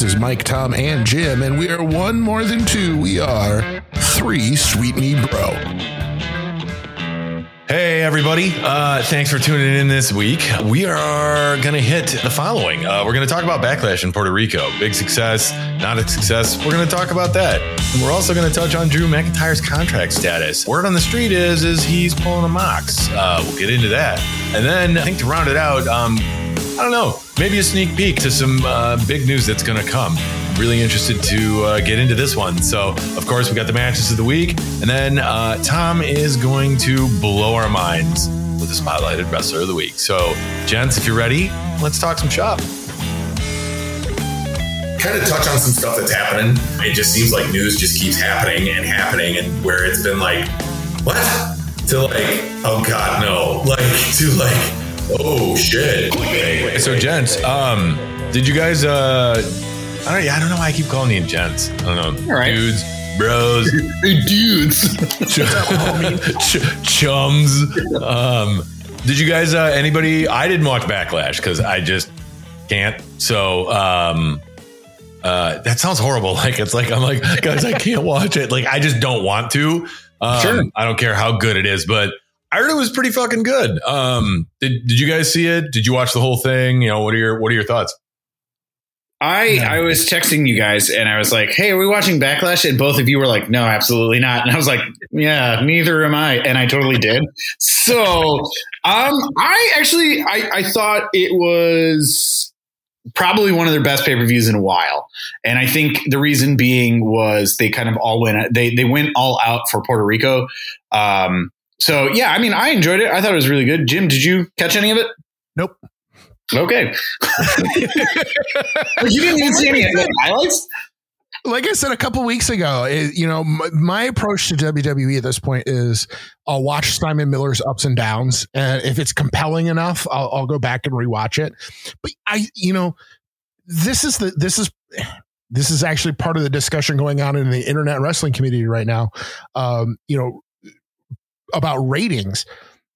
This is Mike, Tom, and Jim, and we are one more than two. We are three Sweet Me Bro. Hey, everybody. Uh, thanks for tuning in this week. We are going to hit the following. Uh, we're going to talk about Backlash in Puerto Rico. Big success, not a success. We're going to talk about that. And we're also going to touch on Drew McIntyre's contract status. Word on the street is, is he's pulling a Mox. Uh, we'll get into that. And then I think to round it out, um, I don't know, maybe a sneak peek to some uh, big news that's going to come. Really interested to uh, get into this one. So, of course, we got the matches of the week, and then uh, Tom is going to blow our minds with the spotlighted wrestler of the week. So, gents, if you're ready, let's talk some shop. kind of touch on some stuff that's happening. It just seems like news just keeps happening and happening, and where it's been like, what? To like, oh god, no. Like to like, oh shit. So, gents, um, did you guys? Uh, I don't. I don't know why I keep calling you gents. I don't know, All right. dudes, bros. Hey, dudes. Ch- chums. Um, did you guys? Uh, anybody? I didn't watch Backlash because I just can't. So um, uh, that sounds horrible. Like it's like I'm like guys, I can't watch it. Like I just don't want to. Um, Sure. I don't care how good it is, but I heard it was pretty fucking good. Um, did Did you guys see it? Did you watch the whole thing? You know, what are your What are your thoughts? I I was texting you guys and I was like, "Hey, are we watching Backlash?" And both of you were like, "No, absolutely not." And I was like, "Yeah, neither am I." And I totally did. So, um, I actually I, I thought it was probably one of their best pay per views in a while, and I think the reason being was they kind of all went they they went all out for Puerto Rico. Um, so yeah, I mean, I enjoyed it. I thought it was really good. Jim, did you catch any of it? Nope. Okay. you didn't even see any of the highlights? Like I said a couple weeks ago, it, you know, my, my approach to WWE at this point is I'll watch Simon Miller's ups and downs, and if it's compelling enough, I'll, I'll go back and rewatch it. But I, you know, this is the this is this is actually part of the discussion going on in the internet wrestling community right now. Um, you know, about ratings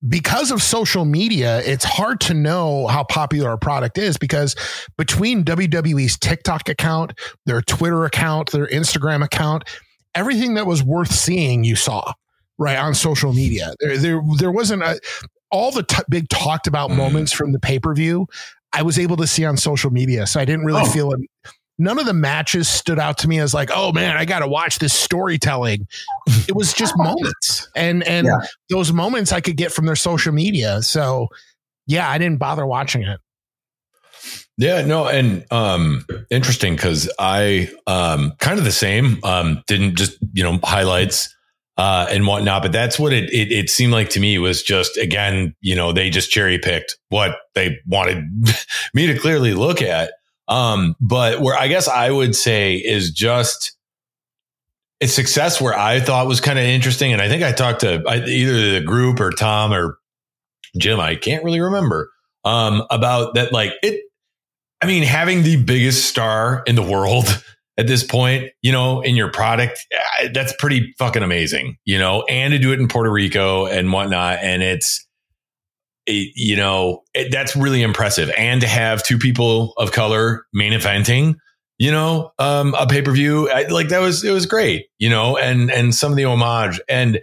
because of social media, it's hard to know how popular a product is because between WWE's TikTok account, their Twitter account, their Instagram account, everything that was worth seeing, you saw right on social media. There, there, there wasn't a, all the t- big talked about Mhm. moments from the pay per view. I was able to see on social media, so I didn't really Oh. feel it. None of the matches stood out to me as like, oh man, I got to watch this storytelling. It was just moments, and and Yeah. those moments I could get from their social media. So, yeah, I didn't bother watching it. Yeah, no, and um interesting because I um kind of the same. Um didn't just, you know, highlights uh and whatnot, but that's what it it, it seemed like to me was just again, you know, they just cherry picked what they wanted me to clearly look at. Um, but where I guess I would say is just it's success where I thought was kind of interesting. And I think I talked to either the group or Tom or Jim, I can't really remember, um, about that. Like it, I mean, having the biggest star in the world at this point, you know, in your product, that's pretty fucking amazing, you know, and to do it in Puerto Rico and whatnot. And it's, it, you know, it, that's really impressive. And to have two people of color main eventing, you know, um, a pay per view, like that was, it was great, you know, and, and some of the homage and,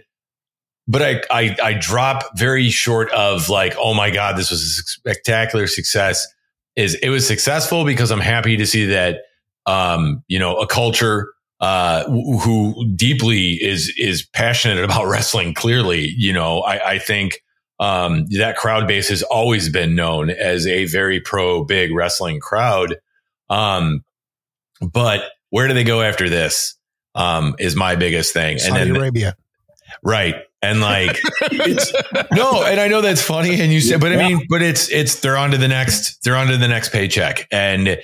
but I, I, I drop very short of like, oh my God, this was a spectacular success is it was successful because I'm happy to see that um, you know a culture uh, who deeply is is passionate about wrestling. Clearly, you know, I, I think um, that crowd base has always been known as a very pro big wrestling crowd. Um, but where do they go after this? Um, is my biggest thing, Saudi and then Arabia. right and like it's no and i know that's funny and you said but i mean but it's it's they're on to the next they're on to the next paycheck and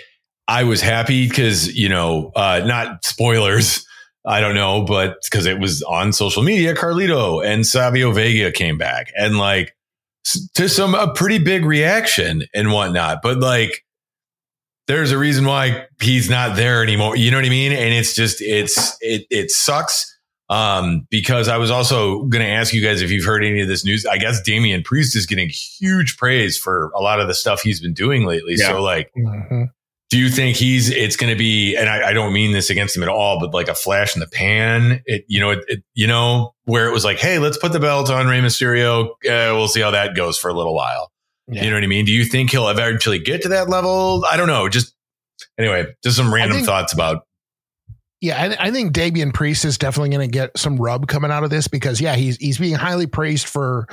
i was happy because you know uh not spoilers i don't know but because it was on social media carlito and savio vega came back and like to some a pretty big reaction and whatnot but like there's a reason why he's not there anymore. You know what I mean? And it's just it's it it sucks. Um, because I was also going to ask you guys if you've heard any of this news. I guess Damian Priest is getting huge praise for a lot of the stuff he's been doing lately. Yeah. So, like, Mhm. Do you think he's it's going to be? And I, I don't mean this against him at all, but like a flash in the pan. It you know it, it you know where it was like, hey, let's put the belt on Rey Mysterio. Uh, we'll see how that goes for a little while. Yeah. You know what I mean? Do you think he'll eventually get to that level? I don't know. Just anyway, just some random think- thoughts about. Yeah, I, I think Damian Priest is definitely going to get some rub coming out of this because yeah, he's he's being highly praised for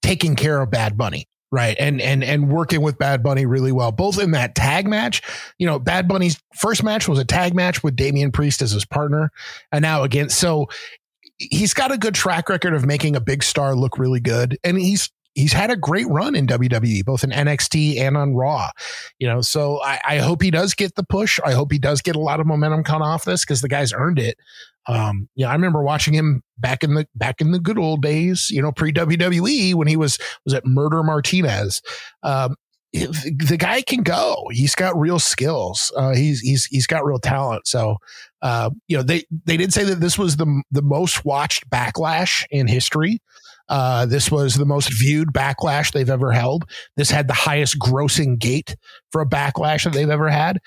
taking care of Bad Bunny, right? And and and working with Bad Bunny really well, both in that tag match. You know, Bad Bunny's first match was a tag match with Damian Priest as his partner, and now again, so he's got a good track record of making a big star look really good, and he's he's had a great run in WWE, both in NXT and on Raw. You know, so I, I hope he does get the push. I hope he does get a lot of momentum coming off this because the guy's earned it. Um, yeah, I remember watching him back in the back in the good old days, you know, pre WWE when he was was at Murder Martinez. Um, the guy can go. He's got real skills. Uh, he's he's he's got real talent. So, uh, you know, they they did say that this was the the most watched backlash in history. Uh, this was the most viewed backlash they've ever held. This had the highest grossing gate for a backlash that they've ever had.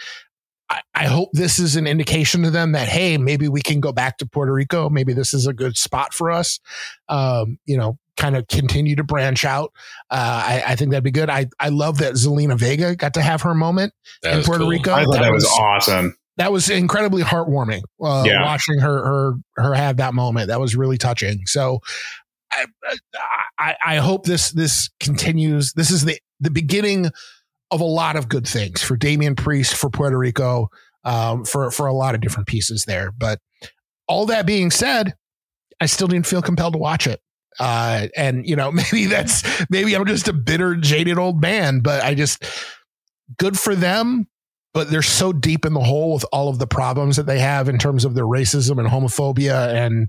I, I hope this is an indication to them that hey, maybe we can go back to Puerto Rico. Maybe this is a good spot for us. Um, you know, kind of continue to branch out. Uh, I, I think that'd be good. I I love that Zelina Vega got to have her moment That in Puerto cool. Rico. I thought that was awesome. that was incredibly heartwarming uh, Yeah. watching her her her have that moment that was really touching so I, I i hope this this continues this is the the beginning of a lot of good things for Damian Priest for Puerto Rico um for for a lot of different pieces there. But all that being said I still didn't feel compelled to watch it. Uh and you know maybe that's maybe I'm just a bitter jaded old man but I just good for them but they're so deep in the hole with all of the problems that they have in terms of their racism and homophobia and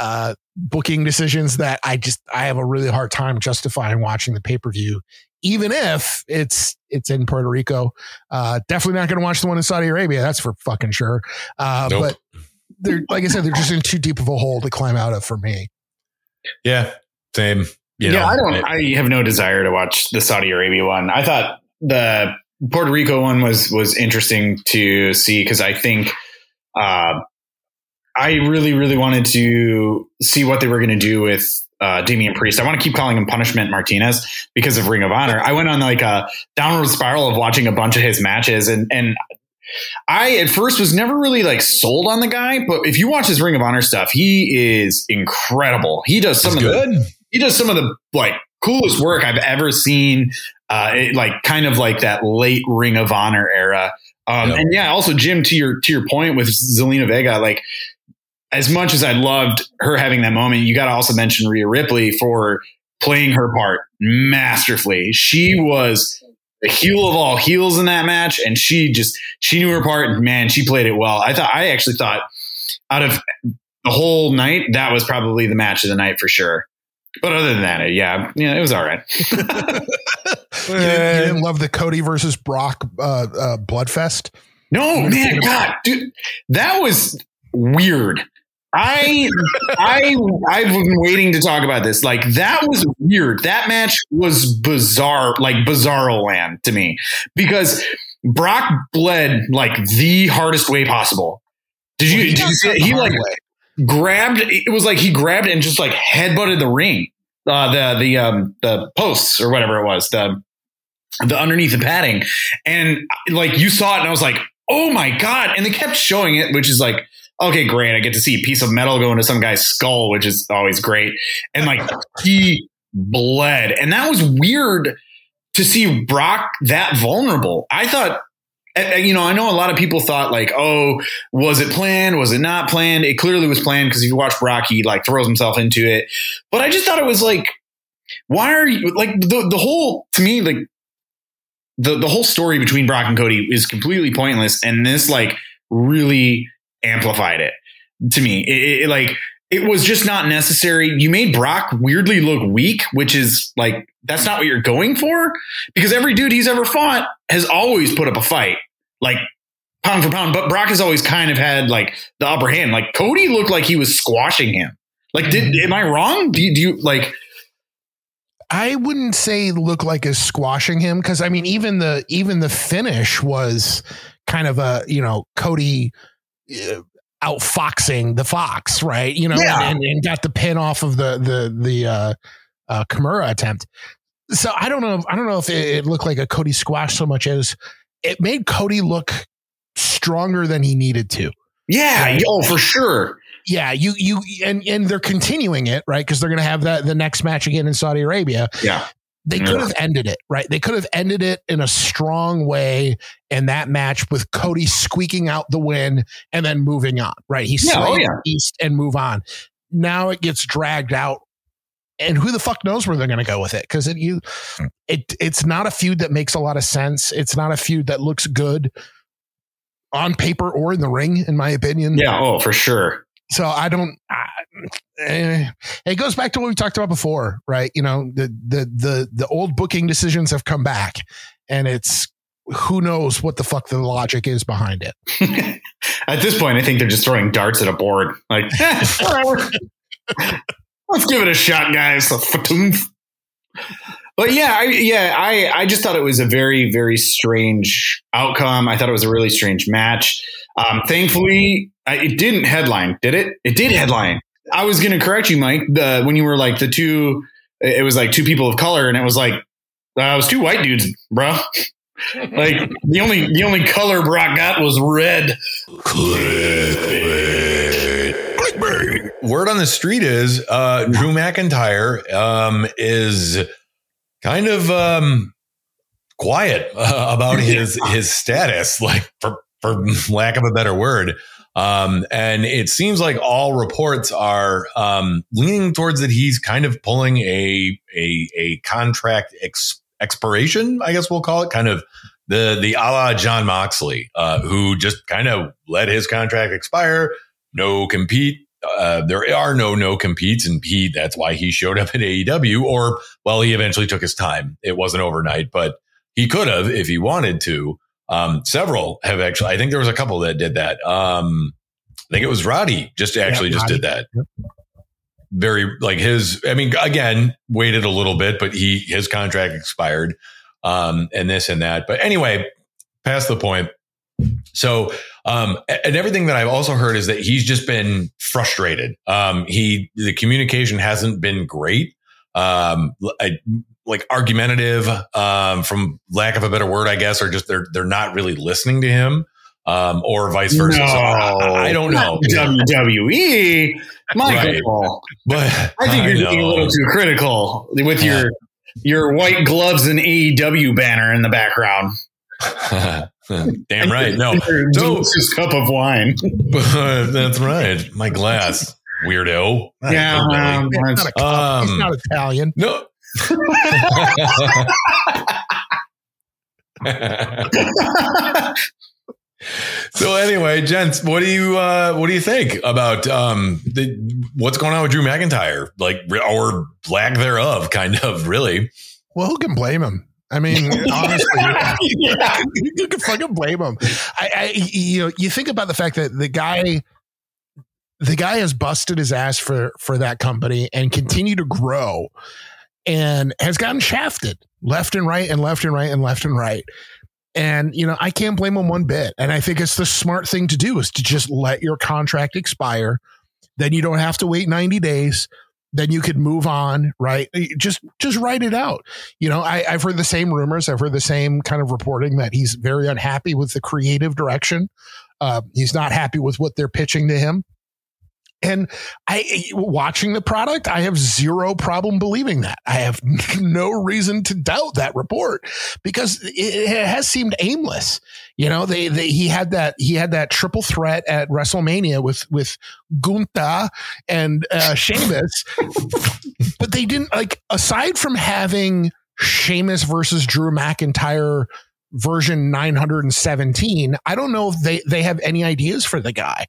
uh, booking decisions that I just I have a really hard time justifying watching the pay per view, even if it's it's in Puerto Rico. Uh, definitely not going to watch the one in Saudi Arabia. That's for fucking sure. Uh, Nope. But they're like I said, they're just in too deep of a hole to climb out of for me. Yeah, same. You yeah, know, I don't. I have no desire to watch the Saudi Arabia one. I thought the Puerto Rico one was was interesting to see because I think uh, I really really wanted to see what they were going to do with uh, Damian Priest. I want to keep calling him Punishment Martinez because of Ring of Honor. I went on like a downward spiral of watching a bunch of his matches and and. I at first was never really like sold on the guy, but if you watch his Ring of Honor stuff, he is incredible. He does some He's of the good. he does some of the like coolest work I've ever seen. Uh, it, like kind of like that late Ring of Honor era. Um, Yeah. And yeah, also Jim, to your to your point with Zelina Vega, like as much as I loved her having that moment, you got to also mention Rhea Ripley for playing her part masterfully. She was the heel of all heels in that match, and she just she knew her part. And man, she played it well. I thought I actually thought out of the whole night, that was probably the match of the night for sure. But other than that, yeah, yeah, it was all right. You didn't, you didn't love the Cody versus Brock uh, uh, Bloodfest. No, man, God, dude, that was weird. I, I, I've been waiting to talk about this. Like that was weird. That match was bizarre, like bizarro land to me because Brock bled like the hardest way possible. Did you? Did you see it? He like grabbed. It was like he grabbed and just like headbutted the ring, uh, the the um the posts or whatever it was, the the underneath the padding, and like you saw it, and I was like, oh my god! And they kept showing it, which is like, okay, great. I get to see a piece of metal go into some guy's skull, which is always great. And like he bled, and that was weird to see Brock that vulnerable. I thought. You know, I know a lot of people thought like, "Oh, was it planned? Was it not planned?" It clearly was planned because if you watch Brock, he like throws himself into it. But I just thought it was like, why are you like the the whole to me like the the whole story between Brock and Cody is completely pointless, and this like really amplified it to me. It, it, like it was just not necessary. You made Brock weirdly look weak, which is like that's not what you're going for because every dude he's ever fought has always put up a fight. like pound for pound, but Brock has always kind of had like the upper hand. Like Cody looked like he was squashing him. Like, did am I wrong? Do you, do you like? I wouldn't say look like is squashing him because I mean even the even the finish was kind of a you know Cody outfoxing the fox right you know Yeah. and, and got the pin off of the the the uh, uh, Kimura attempt. So I don't know. I don't know if it, it looked like a Cody squash so much as it made Cody look stronger than he needed to. Yeah, oh for sure. Yeah, you you and and they're continuing it right because they're going to have that the next match again in Saudi Arabia. Yeah, They could have ended it, right? They could have ended it in a strong way in that match with Cody squeaking out the win and then moving on, right? He Yeah, oh, yeah. East and move on. Now it gets dragged out, and who the fuck knows where they're going to go with it? Because it you, mm. it it's not a feud that makes a lot of sense. It's not a feud that looks good on paper or in the ring, in my opinion. yeah, oh for sure. So I don't. I, it goes back to what we talked about before, right? You know, the the the the old booking decisions have come back, and it's who knows what the fuck the logic is behind it. At this point, I think they're just throwing darts at a board. Like, eh. Let's give it a shot, guys. But yeah, I, yeah, I, I just thought it was a very, very strange outcome. I thought it was a really strange match. Um, thankfully, I, it didn't headline, did it? It did headline. I was going to correct you, Mike, the, when you were like the two, it was like two people of color, and it was like, uh, was two white dudes, bro. like the only the only color Brock got was red. Word on the street is uh, Drew McIntyre um, is kind of um, quiet uh, about his his status, like for for lack of a better word. Um, and it seems like all reports are um, leaning towards that he's kind of pulling a a, a contract ex- expiration, I guess we'll call it, kind of the the a la John Moxley, uh, who just kind of let his contract expire, no compete. Uh, there are no no competes, and he that's why he showed up at AEW. Or well, he eventually took his time. It wasn't overnight, but he could have if he wanted to. Um, several have actually. I think there was a couple that did that. Um, I think it was Roddy just actually just Roddy. did that. Very like his. I mean, again, waited a little bit, but he his contract expired, um, and this and that. But anyway, past the point. So, um, and everything that I've also heard is that he's just been frustrated. Um, he the communication hasn't been great. Um, I, like argumentative, um, from lack of a better word, I guess, or just they're they're not really listening to him, um, or vice versa. So I, I don't know, WWE, Michael. but I think you're being a little too critical with Yeah. your your white gloves and AEW banner in the background. Damn right. No, Your So- delicious cup of wine. that's right. My glass, weirdo. yeah, um, It's not a cup. He's Um, not Italian. No. so anyway, gents, what do you uh, what do you think about um, the, what's going on with Drew McIntyre, like or lack thereof, kind of really? Well, who can blame him? I mean, honestly, yeah. you can fucking blame him. I, I, you know, you think about the fact that the guy, the guy has busted his ass for for that company and continue to grow, and has gotten shafted left and right and left and right and left and right. And you know, I can't blame him one bit. And I think it's the smart thing to do is to just let your contract expire. Then you don't have to wait ninety days. Then you could move on, right? Just just write it out you know, I, I've heard the same rumors. I've heard the same kind of reporting that he's very unhappy with the creative direction. Uh, he's not happy with what they're pitching to him. And I, watching the product, I have zero problem believing that. I have no reason to doubt that report because it, has seemed aimless. You know, they, they, he had that, he had that triple threat at WrestleMania with, with Gunther and, uh, Sheamus, but they didn't like, aside from having Sheamus versus Drew McIntyre version 917 i don't know if they they have any ideas for the guy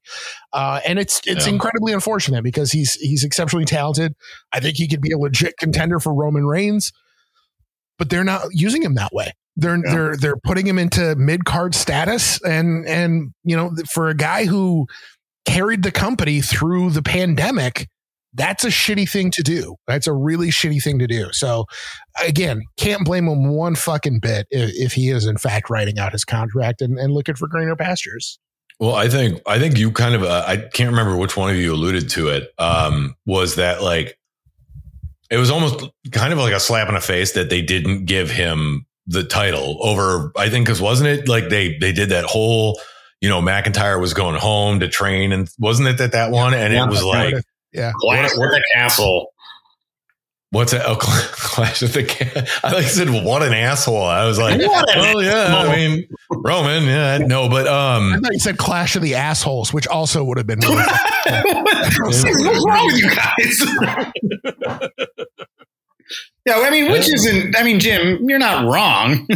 uh and it's it's Yeah. incredibly unfortunate because he's he's exceptionally talented i think he could be a legit contender for roman reigns but they're not using him that way They're Yeah. they're they're putting him into mid card status, and and you know for a guy who carried the company through the pandemic, that's a shitty thing to do. That's a really shitty thing to do. So again, can't blame him one fucking bit if, if he is in fact writing out his contract and, and looking for greener pastures. Well, I think I think you kind of uh, I can't remember which one of you alluded to it. Um, was that like it was almost kind of like a slap in the face that they didn't give him the title over. I think because wasn't it like they they did that whole you know McIntyre was going home to train and wasn't it that that one and Yeah, it was like Yeah. Clash What- with the castle. what's a Oh, Clash of the Cat. I like said what an asshole. I was like, What an well, yeah. I mean, Roman, yeah, no, but um, I thought you said Clash of the Assholes, which also would have been really What's wrong with you guys? yeah, I mean, which isn't. I mean, Jim, you're not wrong.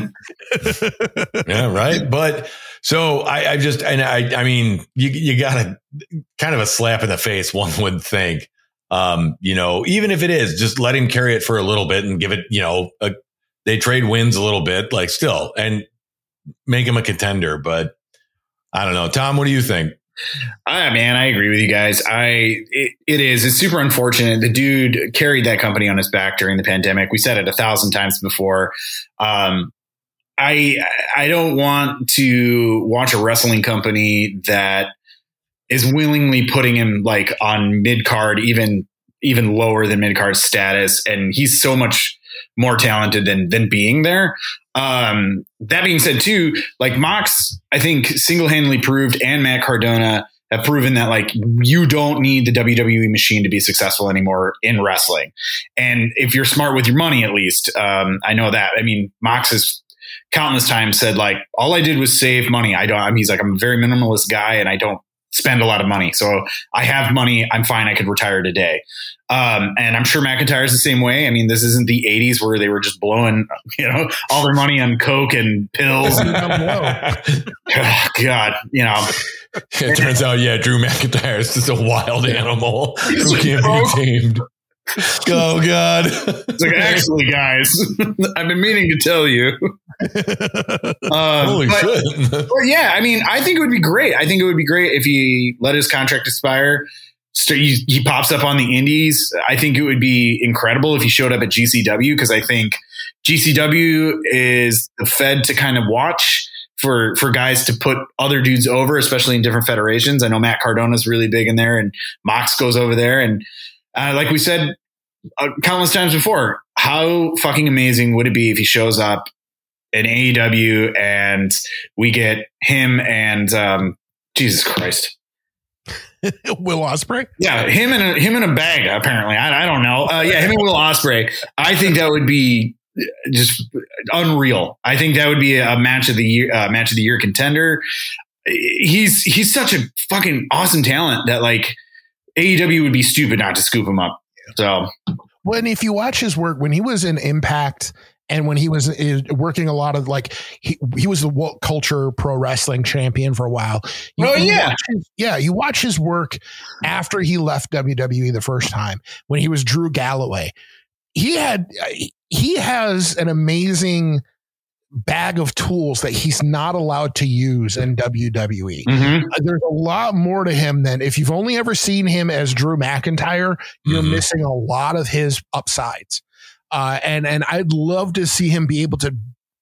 yeah, right. But so I, I just, and I, I mean, you, you got a kind of a slap in the face. One would think, um, you know, even if it is, just let him carry it for a little bit and give it, you know, a, they trade wins a little bit, like still, and make him a contender. But I don't know, Tom. What do you think? Ah, man, I agree with you guys. I it, it is. It's super unfortunate. The dude carried that company on his back during the pandemic. We said it a thousand times before. Um, I I don't want to watch a wrestling company that is willingly putting him like on mid card, even even lower than mid card status, and he's so much more talented than than being there. Um, that being said, too, like Mox, I think single handedly proved, and Matt Cardona have proven that like you don't need the WWE machine to be successful anymore in wrestling. And if you're smart with your money, at least, um, I know that. I mean, Mox has countless times said like, all I did was save money. I don't. I mean, he's like, I'm a very minimalist guy, and I don't spend a lot of money. So I have money. I'm fine. I could retire today. Um, and I'm sure McIntyre's the same way. I mean, this isn't the 80s where they were just blowing, you know, all their money on coke and pills. And, oh, God, you know, it turns out, yeah, Drew McIntyre is just a wild animal who can't be tamed. Oh God! it's like actually, guys, I've been meaning to tell you. Um, Holy but- shit! Yeah, I mean, I think it would be great. I think it would be great if he let his contract expire. So he, he pops up on the Indies. I think it would be incredible if he showed up at GCW because I think GCW is the Fed to kind of watch for for guys to put other dudes over, especially in different federations. I know Matt Cardona's really big in there, and Mox goes over there. And uh, like we said countless times before, how fucking amazing would it be if he shows up in AEW and we get him and um, Jesus Christ. Will Ospreay. Yeah, him and a him in a bag. Apparently, I, I don't know. Uh, yeah, him and Will Ospreay. I think that would be just unreal. I think that would be a match of the year, uh, match of the year contender. He's he's such a fucking awesome talent that like AEW would be stupid not to scoop him up. So when if you watch his work when he was in impact and when he was uh, working a lot of like he, he was the culture pro wrestling champion for a while You- Oh, yeah. his- yeah you watch his work after he left wwe the first time when he was drew galloway he had he has an amazing bag of tools that he's not allowed to use in wwe mhm. there's a lot more to him than if you've only ever seen him as Drew McIntyre, you're Mhm. missing a lot of his upsides. Uh, and and I'd love to see him be able to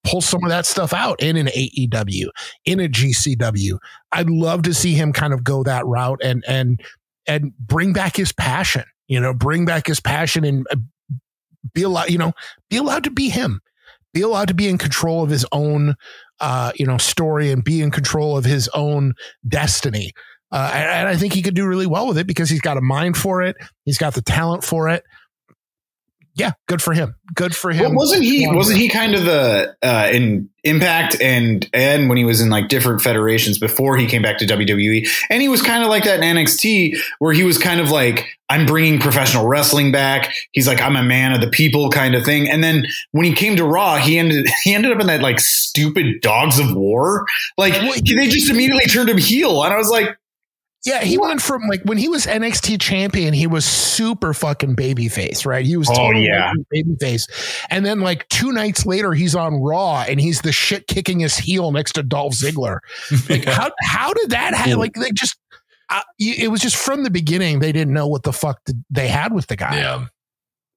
pull some of that stuff out in an AEW, in a GCW. I'd love to see him kind of go that route and and and bring back his passion. You know, bring back his passion and uh, be allowed. You know, be allowed to be him. Be allowed to be in control of his own uh, you know, story and be in control of his own destiny. Uh, and, and I think he could do really well with it because he's got a mind for it. He's got the talent for it. Yeah, good for him. Good for him. Well, wasn't he? Wasn't he kind of the uh, in Impact and and when he was in like different federations before he came back to WWE, and he was kind of like that in NXT, where he was kind of like, "I'm bringing professional wrestling back." He's like, "I'm a man of the people" kind of thing. And then when he came to Raw, he ended he ended up in that like stupid Dogs of War. Like they just immediately turned him heel, and I was like. Yeah, he went from like when he was NXT champion, he was super fucking babyface, right? He was Oh, totally yeah. babyface. And then like two nights later, he's on Raw and he's the shit kicking his heel next to Dolph Ziggler. Like how how did that happen? Like they just uh, it was just from the beginning they didn't know what the fuck they had with the guy. yeah.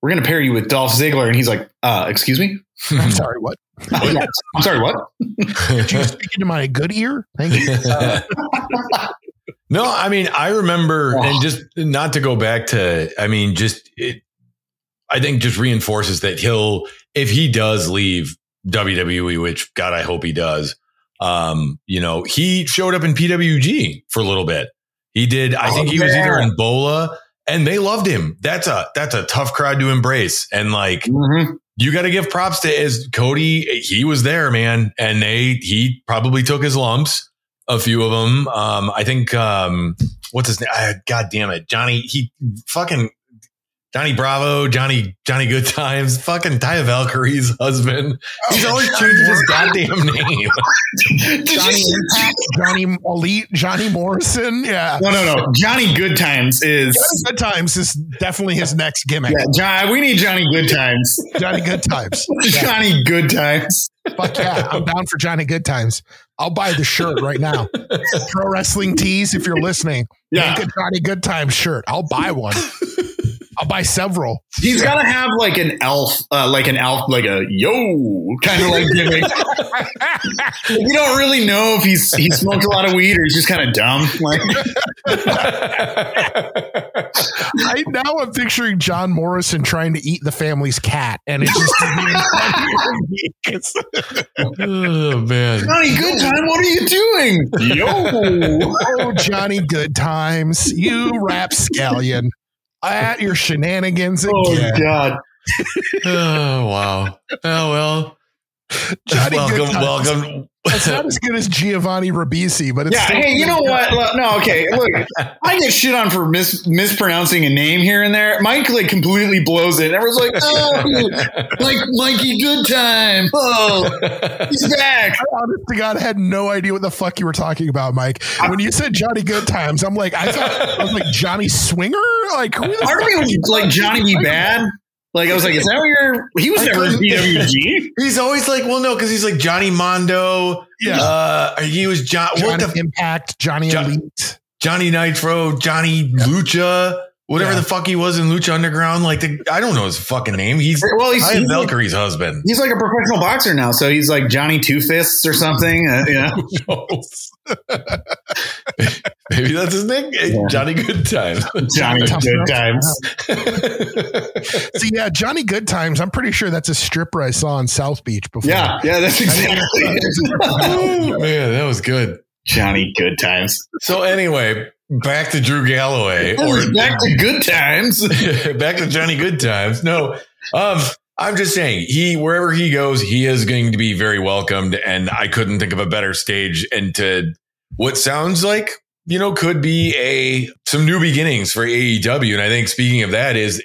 We're gonna pair you with Dolph Ziggler, and he's like, uh, "Excuse me, I'm sorry, what? I'm sorry, what?" Did you speak into my good ear? Thank you. Uh, no, I mean, I remember, and just not to go back to, I mean, just it, I think just reinforces that he'll, if he does leave WWE, which God, I hope he does, um, you know, he showed up in PWG for a little bit. He did, I Oh, think he was either in Bola and they loved him. That's a, that's a tough crowd to embrace. And like, Mhm. you got to give props to as Cody. He was there, man, and they he probably took his lumps, a few of them. Um, I think um, what's his name? Uh, God damn it, Johnny. He fucking Johnny Bravo, Johnny Johnny Good Times, fucking Taya Valkyrie's husband. He's always changing his goddamn name. Did you Johnny Impact, Johnny Elite, Johnny Morrison. Yeah. No, no, no. Johnny Good Times is. Good Times is definitely his next gimmick. Yeah, John, we need Johnny Good Times. Johnny Good Times. Yeah. Johnny Good Times. Fuck yeah. I'm down for Johnny Good Times. I'll buy the shirt right now. Pro Wrestling Tees, if you're listening. Yeah. Make a Johnny Good Times shirt. I'll buy one. I'll several. He's got to have like an elf, uh, like an elf, like a yo kind of like gimmick. you don't really know if he's he smoked a lot of weed or he's just kind of dumb. Like, I now I'm picturing John Morrison trying to eat the family's cat, and it's just it's, oh man. Johnny Good Time, what are you doing? Yo, oh Johnny Good Times, you rapscallion. At your shenanigans oh god, Oh wow. Oh well. Johnny welcome, welcome. It's not as good as Giovanni Ribisi, but it's yeah. Hey, you know what? Look, No, okay. Look, I get shit on for mis- mispronouncing a name here and there. Mike like completely blows it. Everyone's like, oh, like Mikey Good Time. Oh, he's back. I honest to God had no idea what the fuck you were talking about, Mike. When you said Johnny Good Times, I'm like, I thought I was like Johnny Swinger. Like who the Part of me was like Johnny Be Bad. Like I was like, is that what you're? He was I never in. He's always like, well, no, because he's like Johnny Mundo. Yeah. Uh, he was John. What the Impact, Johnny Jo- Elite. Johnny Nitro, Johnny Lucha, whatever Yeah. the fuck he was in Lucha Underground. Like, the, I don't know his fucking name. He's Well, he's, Taya he's, like, Valkyrie's husband. he's like a professional boxer now, so he's like Johnny Two Fists or something. Uh, you know, Maybe that's his name. Yeah. Johnny Good Time. Johnny Tough Good. Times. See, yeah, Johnny Good Times. I'm pretty sure that's a stripper I saw in South Beach before. Yeah, yeah, that's exactly it. oh, man, that was good. Johnny Good Times. So anyway, back to Drew Galloway or back to Good Times. back to Johnny Good Times. No, um, I'm just saying he wherever he goes, he is going to be very welcomed, and I couldn't think of a better stage into what sounds like you know could be a some new beginnings for AEW. And I think speaking of that is.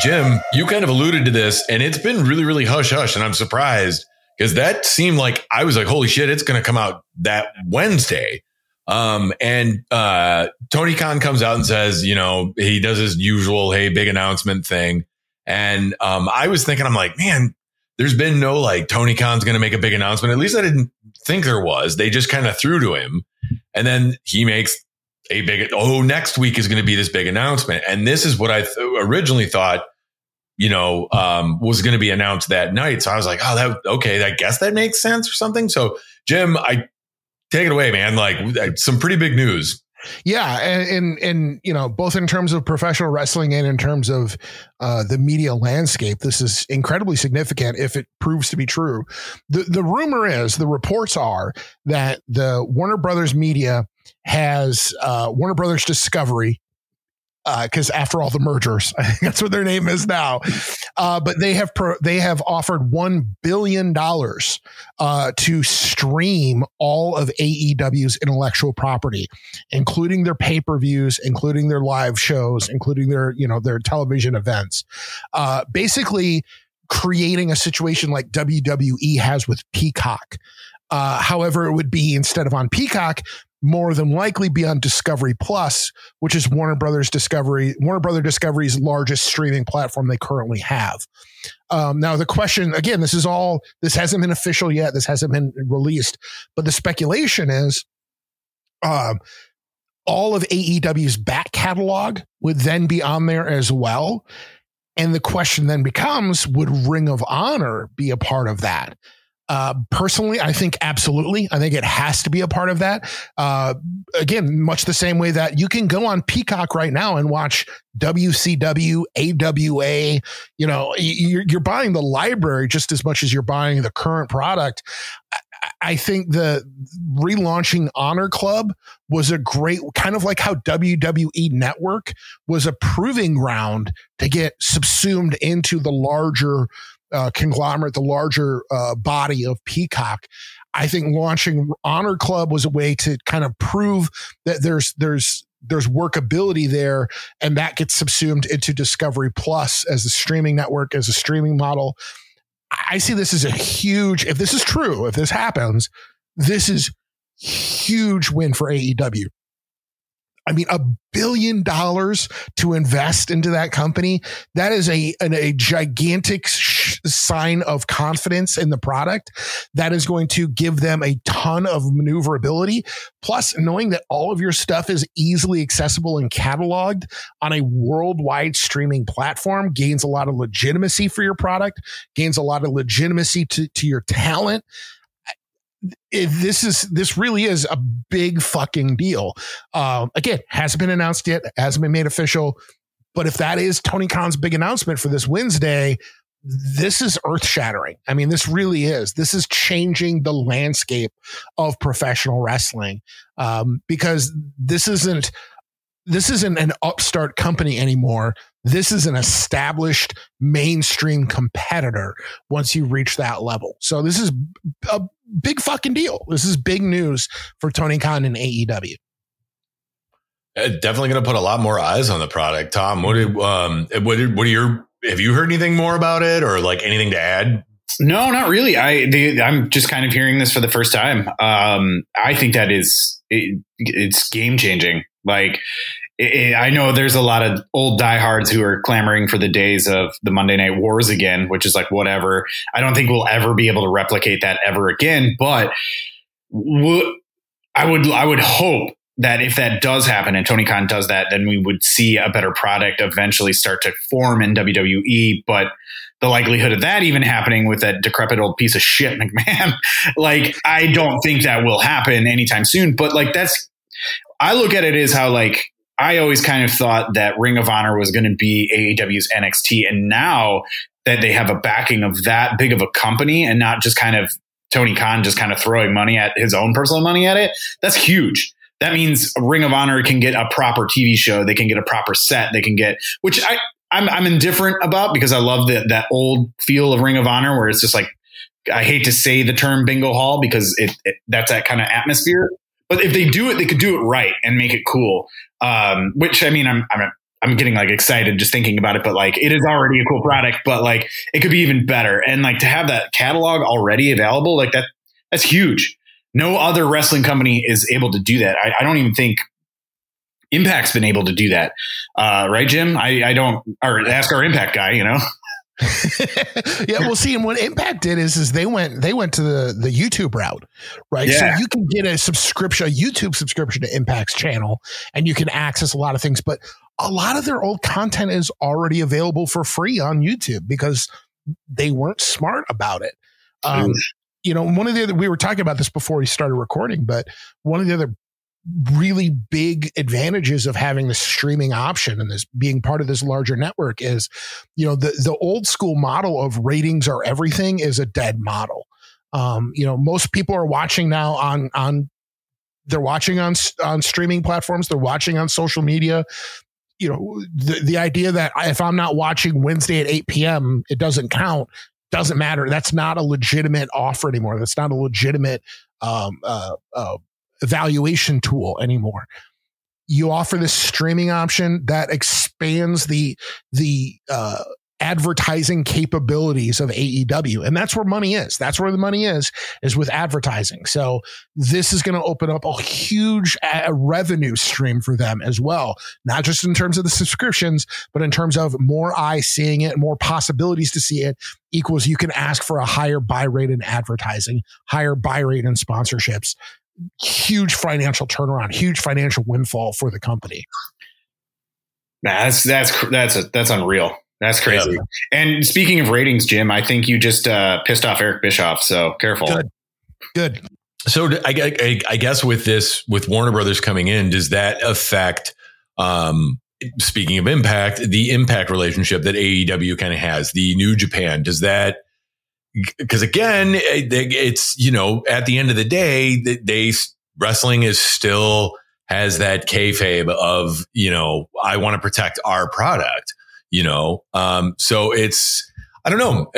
Jim, you kind of alluded to this, and it's been really, really hush hush, and I'm surprised because that seemed like I was like, "Holy shit, it's going to come out that Wednesday." Um, and uh, Tony Khan comes out and says, you know, he does his usual, hey, big announcement thing. And um, I was thinking, I'm like, man, there's been no like Tony Khan's going to make a big announcement. At least I didn't think there was. They just kind of threw to him. And then he makes a big, oh, next week is going to be this big announcement. And this is what I th- originally thought, you know, um, was going to be announced that night. So I was like, oh, that, okay, I guess that makes sense or something. So, Jim, I take it away, man. Like some pretty big news. Yeah, and, and and you know, both in terms of professional wrestling and in terms of uh, the media landscape, this is incredibly significant if it proves to be true. the The rumor is, the reports are that the Warner Brothers Media has uh, Warner Brothers Discovery. Because after all the mergers, I think that's what their name is now. Uh, but they have pro- they have offered one billion dollars uh, to stream all of AEW's intellectual property including their pay-per-views, including their live shows, including their, you know, their television events. Uh, basically creating a situation like WWE has with Peacock. Uh, however, it would be instead of on Peacock, more than likely be on Discovery Plus, which is Warner Brothers Discovery, Warner Brother Discovery's largest streaming platform they currently have. Um, now, the question again, this is all, this hasn't been official yet, this hasn't been released, but the speculation is um, all of AEW's back catalog would then be on there as well. And the question then becomes would Ring of Honor be a part of that? Uh, personally, I think absolutely. I think it has to be a part of that. Uh, again, much the same way that you can go on Peacock right now and watch WCW, AWA. You know, you're, you're buying the library just as much as you're buying the current product. I think the relaunching Honor Club was a great kind of like how WWE Network was a proving ground to get subsumed into the larger uh, conglomerate, the larger uh, body of Peacock. I think launching Honor Club was a way to kind of prove that there's there's there's workability there, and that gets subsumed into Discovery Plus as a streaming network, as a streaming model. I see this as a huge. If this is true, if this happens, this is huge win for AEW. I mean, a billion dollars to invest into that company. That is a, an, a gigantic sh- sign of confidence in the product that is going to give them a ton of maneuverability. Plus, knowing that all of your stuff is easily accessible and cataloged on a worldwide streaming platform gains a lot of legitimacy for your product, gains a lot of legitimacy to, to your talent this is this really is a big fucking deal. Um, again, hasn't been announced yet, hasn't been made official. But if that is Tony Khan's big announcement for this Wednesday, this is earth shattering. I mean, this really is. This is changing the landscape of professional wrestling um, because this isn't this isn't an upstart company anymore. This is an established mainstream competitor once you reach that level. So this is a big fucking deal. This is big news for Tony Khan and AEW. Uh, definitely going to put a lot more eyes on the product. Tom, what did, um, what did, what are your, have you heard anything more about it or like anything to add? No, not really. I, the, I'm just kind of hearing this for the first time. Um, I think that is, it, it's game changing. Like it, I know there's a lot of old diehards who are clamoring for the days of the Monday Night Wars again, which is like whatever. I don't think we'll ever be able to replicate that ever again. But w- I would I would hope that if that does happen and Tony Khan does that, then we would see a better product eventually start to form in WWE. But the likelihood of that even happening with that decrepit old piece of shit McMahon, like I don't think that will happen anytime soon. But like that's I look at it as how like I always kind of thought that Ring of Honor was going to be AEW's NXT. And now that they have a backing of that big of a company and not just kind of Tony Khan just kind of throwing money at his own personal money at it, that's huge. That means Ring of Honor can get a proper TV show. They can get a proper set. They can get, which I, I'm, I'm indifferent about because I love the, that old feel of Ring of Honor where it's just like, I hate to say the term bingo hall because it, it that's that kind of atmosphere. But if they do it, they could do it right and make it cool. Um, which I mean, I'm, I'm, I'm getting like excited just thinking about it, but like it is already a cool product, but like it could be even better. And like to have that catalog already available, like that, that's huge. No other wrestling company is able to do that. I, I don't even think Impact's been able to do that. Uh, right, Jim? I, I don't, or ask our Impact guy, you know? yeah, well, see, and what Impact did is, is they went they went to the the YouTube route, right? Yeah. So you can get a subscription, a YouTube subscription to Impact's channel, and you can access a lot of things. But a lot of their old content is already available for free on YouTube because they weren't smart about it. Um, you know, one of the other we were talking about this before we started recording, but one of the other really big advantages of having the streaming option and this being part of this larger network is, you know, the the old school model of ratings are everything is a dead model. Um, you know, most people are watching now on on they're watching on on streaming platforms, they're watching on social media. You know, the the idea that if I'm not watching Wednesday at 8 p.m., it doesn't count doesn't matter. That's not a legitimate offer anymore. That's not a legitimate um, uh, uh, evaluation tool anymore. You offer this streaming option that expands the the uh, advertising capabilities of AEW. And that's where money is. That's where the money is, is with advertising. So this is going to open up a huge uh, revenue stream for them as well, not just in terms of the subscriptions, but in terms of more eyes seeing it, more possibilities to see it equals you can ask for a higher buy rate in advertising, higher buy rate in sponsorships. Huge financial turnaround, huge financial windfall for the company. Nah, That's that's that's that's unreal. That's crazy. Yeah. And speaking of ratings, Jim, I think you just uh, pissed off Eric Bischoff. So careful. Good. Good. So I, I, I, guess with this, with Warner Brothers coming in, does that affect? Um, speaking of impact, the impact relationship that AEW kind of has, the New Japan, does that? Because again, it's you know at the end of the day, they, they wrestling is still has that kayfabe of you know I want to protect our product you know? Um so it's i don't know.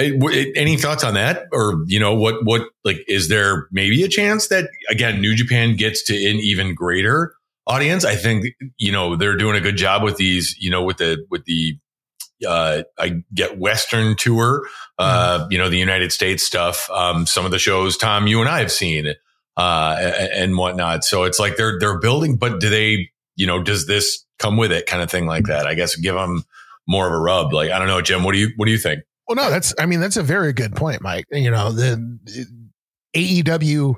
Any thoughts on that? Or you know what what like is there maybe a chance that again new japan gets to an even greater audience? I think you know they're doing a good job with these you know with the with the uh, I get Western tour, uh, mm-hmm. you know, the United States stuff. Um, some of the shows, Tom, you and I have seen, uh, and whatnot. So it's like they're, they're building, but do they, you know, does this come with it kind of thing like that? I guess give them more of a rub. Like, I don't know, Jim, what do you, what do you think? Well, no, that's, I mean, that's a very good point, Mike. You know, the, the AEW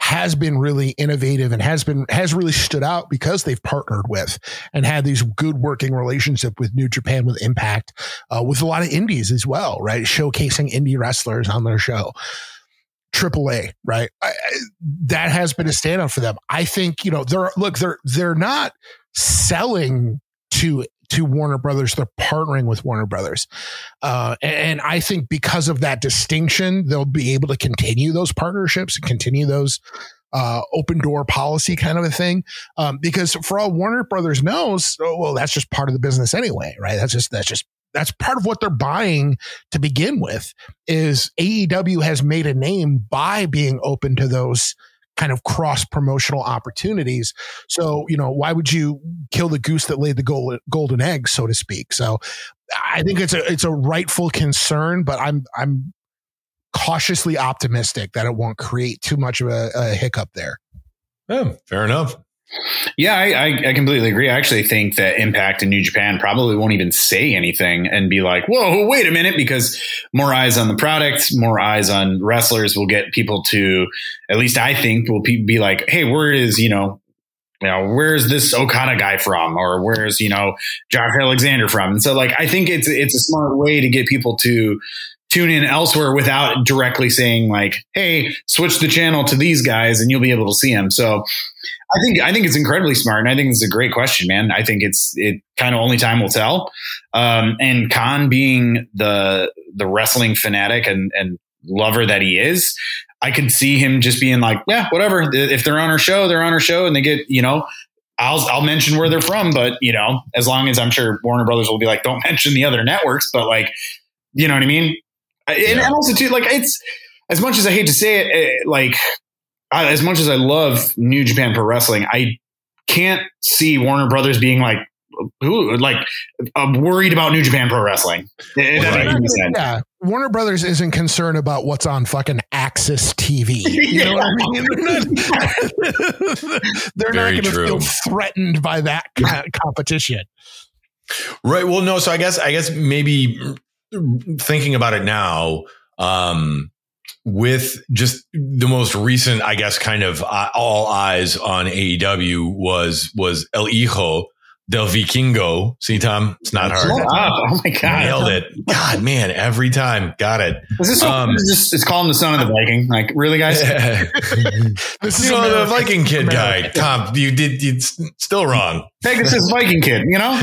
has been really innovative and has been has really stood out because they've partnered with and had these good working relationship with New Japan with Impact uh, with a lot of indies as well, right? Showcasing indie wrestlers on their show. AAA, right? I, I, that has been a standout for them. I think you know they're look they're they're not selling to to Warner Brothers. They're partnering with Warner Brothers. Uh, and I think because of that distinction, they'll be able to continue those partnerships and continue those uh, open door policy kind of a thing. Um, because for all Warner Brothers knows, oh, well, that's just part of the business anyway, right? That's just, that's just, that's part of what they're buying to begin with is AEW has made a name by being open to those kind of cross promotional opportunities. So, you know, why would you kill the goose that laid the golden egg, so to speak? So, I think it's a it's a rightful concern, but I'm I'm cautiously optimistic that it won't create too much of a, a hiccup there. Yeah, fair enough. Yeah, I, I, completely agree. I actually think that Impact and New Japan probably won't even say anything and be like, whoa, wait a minute, because more eyes on the product, more eyes on wrestlers will get people to, at least I think, will be like, hey, where is, you know, you know, where's this Okada guy from? Or where's, you know, Josh Alexander from? And so like, I think it's, it's a smart way to get people to tune in elsewhere without directly saying like, Hey, switch the channel to these guys and you'll be able to see them. So I think I think it's incredibly smart, and I think it's a great question, man. I think it's it kind of only time will tell. Um, and Khan being the the wrestling fanatic and and lover that he is, I could see him just being like, yeah, whatever. If they're on our show, they're on our show, and they get you know. I'll I'll mention where they're from, but you know, as long as I'm sure Warner Brothers will be like, don't mention the other networks, but like, you know what I mean? Yeah. And, and also too, like it's as much as I hate to say it, it like as much as I love New Japan Pro Wrestling, I can't see Warner Brothers being like, who like I'm worried about New Japan Pro Wrestling. Right. Yeah, Warner Brothers isn't concerned about what's on fucking AXS TV. You know what I mean? They're not, not going to feel threatened by that competition. Right. Well, no. So I guess I guess maybe thinking about it now, um, with just the most recent, I guess, kind of uh, all eyes on AEW was was El Hijo del Vikingo. See, Tom, it's not hard. Oh my god, nailed it! God, man, every time, got it. Is this, so, um, is this it's calling the son of the Viking? Like, really, guys? this is know the Viking kid America. guy. Tom, you did you still wrong. Pegasus Viking kid, you know?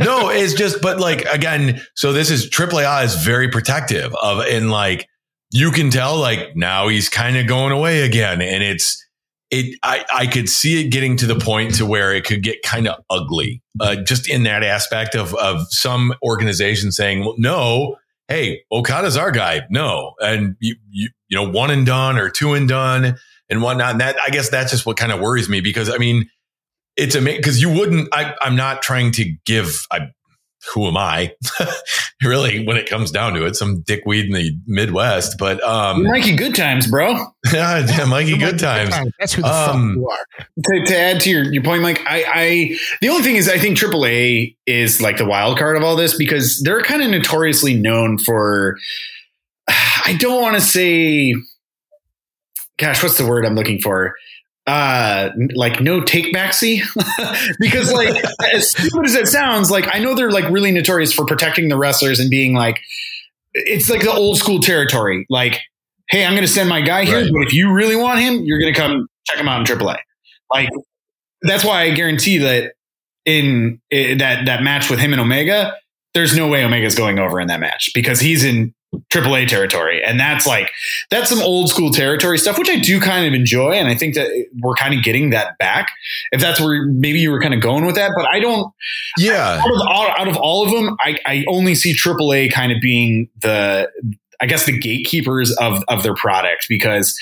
no, it's just, but like again, so this is AAA is very protective of, and like you can tell like now he's kind of going away again. And it's, it, I, I could see it getting to the point to where it could get kind of ugly, uh, just in that aspect of, of some organization saying, well, no, Hey, Okada's our guy. No. And you, you, you know, one and done or two and done and whatnot. And that, I guess that's just what kind of worries me because I mean, it's amazing because you wouldn't, I, I'm not trying to give, I, who am I? really, when it comes down to it, some dickweed in the Midwest. But um, Mikey, good times, bro. yeah, yeah, Mikey, good times. That's who the Um, fuck you are. To, to add to your, your point, Mike, I, I the only thing is I think AAA is like the wild card of all this because they're kind of notoriously known for. I don't want to say, gosh, what's the word I'm looking for? Uh like no take backsy? Because like as stupid as it sounds like i know they're like really notorious for protecting the wrestlers and being like it's like the old school territory. Like hey i'm gonna send my guy here Right. but if you really want him you're gonna come check him out in aaa like that's why i guarantee that in, in that that match with him and omega there's no way omega's going over in that match because he's in AAA territory. And that's like, that's some old school territory stuff, which I do kind of enjoy. And I think that we're kind of getting that back. If that's where maybe you were kind of going with that, but I don't, Yeah, out of, all, out of all of them, I, I only see AAA kind of being the, I guess the gatekeepers of, of their product because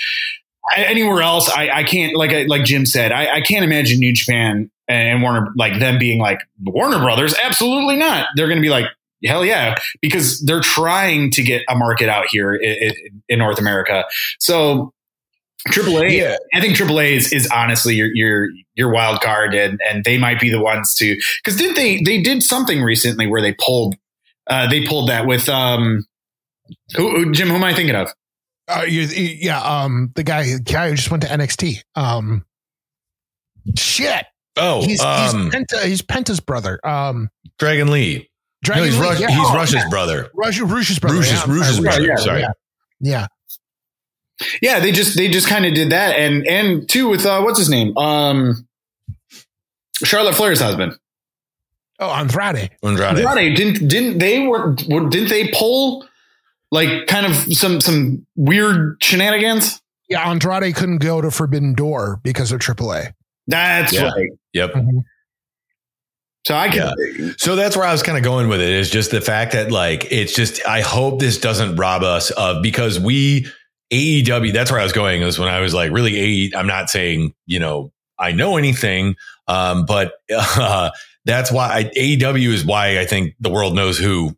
I- anywhere else, I, I can't, like, I- like Jim said, I, I can't imagine New Japan and Warner, like them being like Warner Brothers. Absolutely not. They're going to be like, hell yeah, because they're trying to get a market out here in, in North America. So AAA, yeah. I think AAA is, is honestly your your your wild card, and and they might be the ones to because did they they did something recently where they pulled uh, they pulled that with um who, who Jim who am I thinking of? Uh, you, you- yeah, um, the guy, guy who just went to NXT. Um, shit, Oh, he's um, he's, Penta, he's Penta's brother. Um, Dragon Lee. Dragon no, he's Lee, Rush, yeah. he's Oh, Rush's brother. Rush, Rush's brother. Rush's- yeah, Rush's brother, yeah, sorry. Yeah, yeah. Yeah, they just they just kind of did that, and and two with uh, what's his name um Charlotte Flair's husband. Oh, Andrade. Andrade. Andrade, didn't didn't they were, were didn't they pull like kind of some some weird shenanigans? Yeah, Andrade couldn't go to Forbidden Door because of AAA. That's Yeah. right. Yep. So I can So that's where I was kind of going with it is just the fact that like it's just I hope this doesn't rob us of because we AEW that's where I was going is when I was like really AE I'm not saying you know I know anything um but uh, that's why I, AEW is why I think the world knows who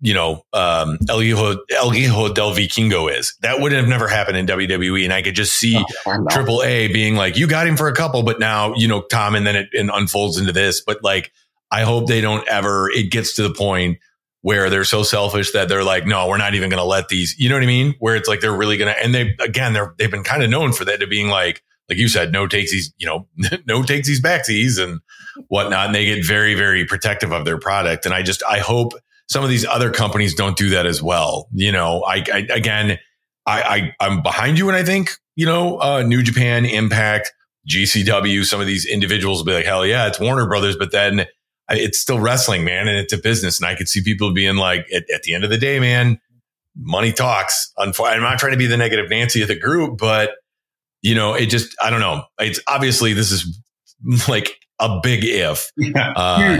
you know um El Hijo, El Hijo del Vikingo is that would have never happened in WWE and I could just see Triple A being like, you got him for a couple, but now, you know, Tom, and then it, it unfolds into this. But like, I hope they don't ever, it gets to the point where they're so selfish that they're like, no, we're not even going to let these, you know what I mean? Where it's like, they're really going to, and they, again, they're, they've been kind of known for that to being like, like you said, no takes these, you know, no takes these backsies and whatnot. And they get very, very protective of their product. And I just, I hope some of these other companies don't do that as well. You know, I, I again, I, I I'm behind you, and I think you know, uh, New Japan, Impact, GCW, some of these individuals will be like, hell yeah, it's Warner Brothers, but then it's still wrestling, man, and it's a business, and I could see people being like, at, at the end of the day, man, money talks. I'm not trying to be the negative Nancy of the group, but you know, it just I don't know. It's obviously this is like a big if uh,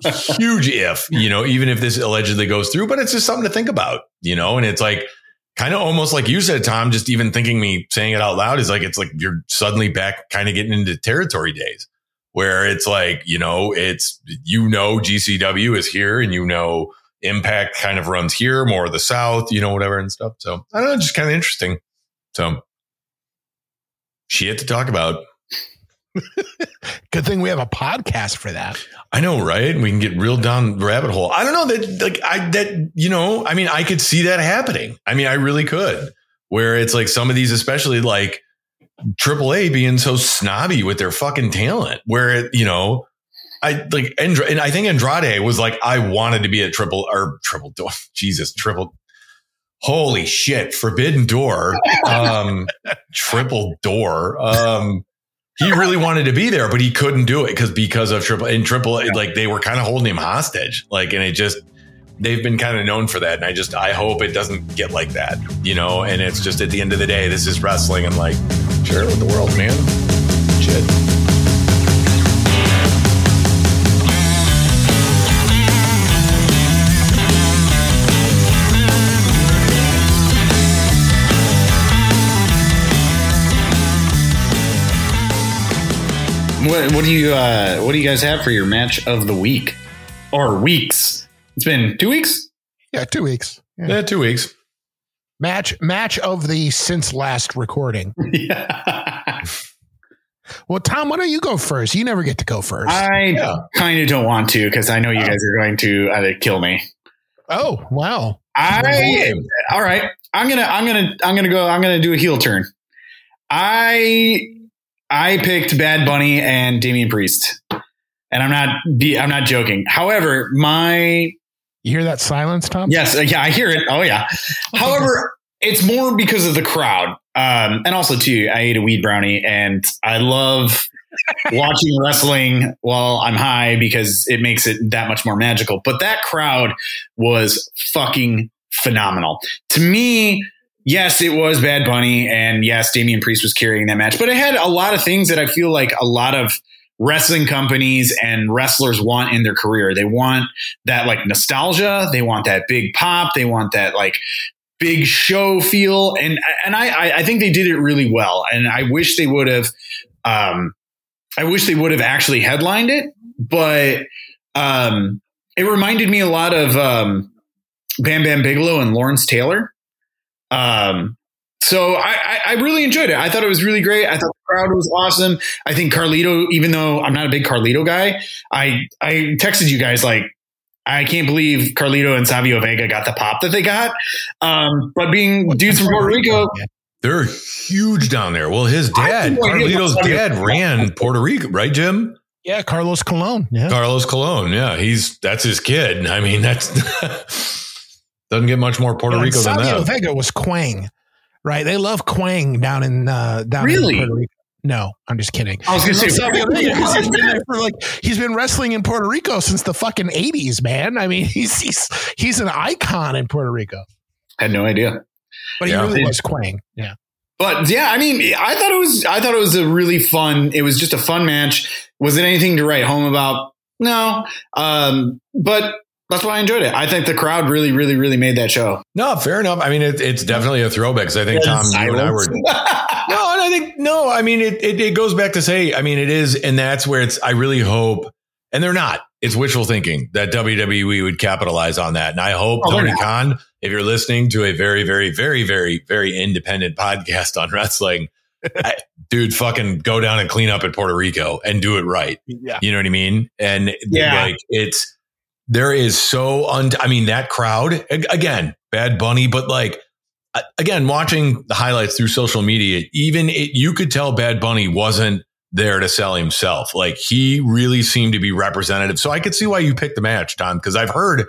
huge if, you know, even if this allegedly goes through, but it's just something to think about, you know, and it's like kind of almost like you said, Tom, just even thinking me saying it out loud is like, it's like you're suddenly back kind of getting into territory days where it's like, you know, it's, you know, GCW is here and you know, impact kind of runs here, more of the South, you know, whatever and stuff. So I don't know, just kind of interesting. So shit to talk about. Good thing we have a podcast for that. I know, right? We can get real down rabbit hole. I don't know that, like, I, that, you know, I mean, I could see that happening. I mean, I really could, where it's like some of these, especially like AAA being so snobby with their fucking talent, where it, you know, I like, Andra- and I think Andrade was like, I wanted to be a triple or triple door. Jesus, triple. Holy shit. Forbidden door. Um, triple door. Um, he really wanted to be there, but he couldn't do it because because of triple and triple like they were kind of holding him hostage. Like, and it just they've been kind of known for that. And I just I hope it doesn't get like that, you know. And it's just at the end of the day, this is wrestling, and like share it with the world, man. Shit. What, what do you uh, what do you guys have for your match of the week? or weeks. It's been two weeks. Yeah, two weeks. Yeah. Yeah, two weeks. Match match of the since last recording. yeah. Well, Tom, why don't you go first? You never get to go first. I Yeah. kind of don't want to because I know you guys are going to uh, kill me. oh, wow. I all right. I'm gonna I'm gonna I'm gonna go. I'm gonna do a heel turn. I I picked Bad Bunny and Damian Priest, and I'm not I'm not joking. However, my You hear that silence, Tom? yes, uh, yeah, I hear it. Oh yeah. However, it's more because of the crowd, um, and also too, I ate a weed brownie, and I love watching wrestling while I'm high because it makes it that much more magical. But that crowd was fucking phenomenal. To me, yes, it was Bad Bunny, and yes, Damian Priest was carrying that match, but it had a lot of things that I feel like a lot of wrestling companies and wrestlers want in their career. They want that like nostalgia, they want that big pop, they want that like big show feel, and and I I- think they did it really well, and I wish they would have. Um, I wish they would have actually headlined it, but um, it reminded me a lot of um, Bam Bam Bigelow and Lawrence Taylor. Um, so I, I, I really enjoyed it. I thought it was really great. I thought the crowd was awesome. I think Carlito, even though I'm not a big Carlito guy, I I texted you guys like I can't believe Carlito and Savio Vega got the pop that they got. Um, but being dudes from Puerto Rico, They're huge down there. Well, his dad, no Carlito's dad, ran Puerto Rico, right, Jim? Yeah, Carlos Colon. Yeah. Carlos Colon. Yeah, he's that's his kid. I mean, that's doesn't get much more Puerto And Rico than Savio that. Vega was Kwang, right? They love Kwang down in uh, down Really? in Puerto Rico. No, I'm just kidding. I was going to say, Savio Vega 'cause he's been there for like he's been wrestling in Puerto Rico since the fucking 80s, man. I mean, he's he's he's an icon in Puerto Rico. had no idea. But he Yeah. really was Kwang. Yeah. But yeah, I mean, I thought it was, I thought it was a really fun. It was just a fun match. Was it anything to write home about? No. Um, but that's why I enjoyed it. I think the crowd really, really, really made that show. No, fair enough. I mean, it, it's definitely a throwback because I think Tom, you and I were No, and I think no. I mean, it, it it goes back to say. I mean, it is, and that's where it's. I really hope, and they're not. It's wishful thinking that WWE would capitalize on that, and I hope Oh, Tony. Khan, if you're listening to a very, very, very, very, very independent podcast on wrestling, I, dude, fucking go down and clean up in Puerto Rico and do it right. Yeah. You know what I mean? And Yeah. like it's there is so un. I mean, that crowd again, Bad Bunny, but like again, watching the highlights through social media, even it, you could tell Bad Bunny wasn't there to sell himself. Like he really seemed to be representative. So I could see why you picked the match, Tom, because I've heard.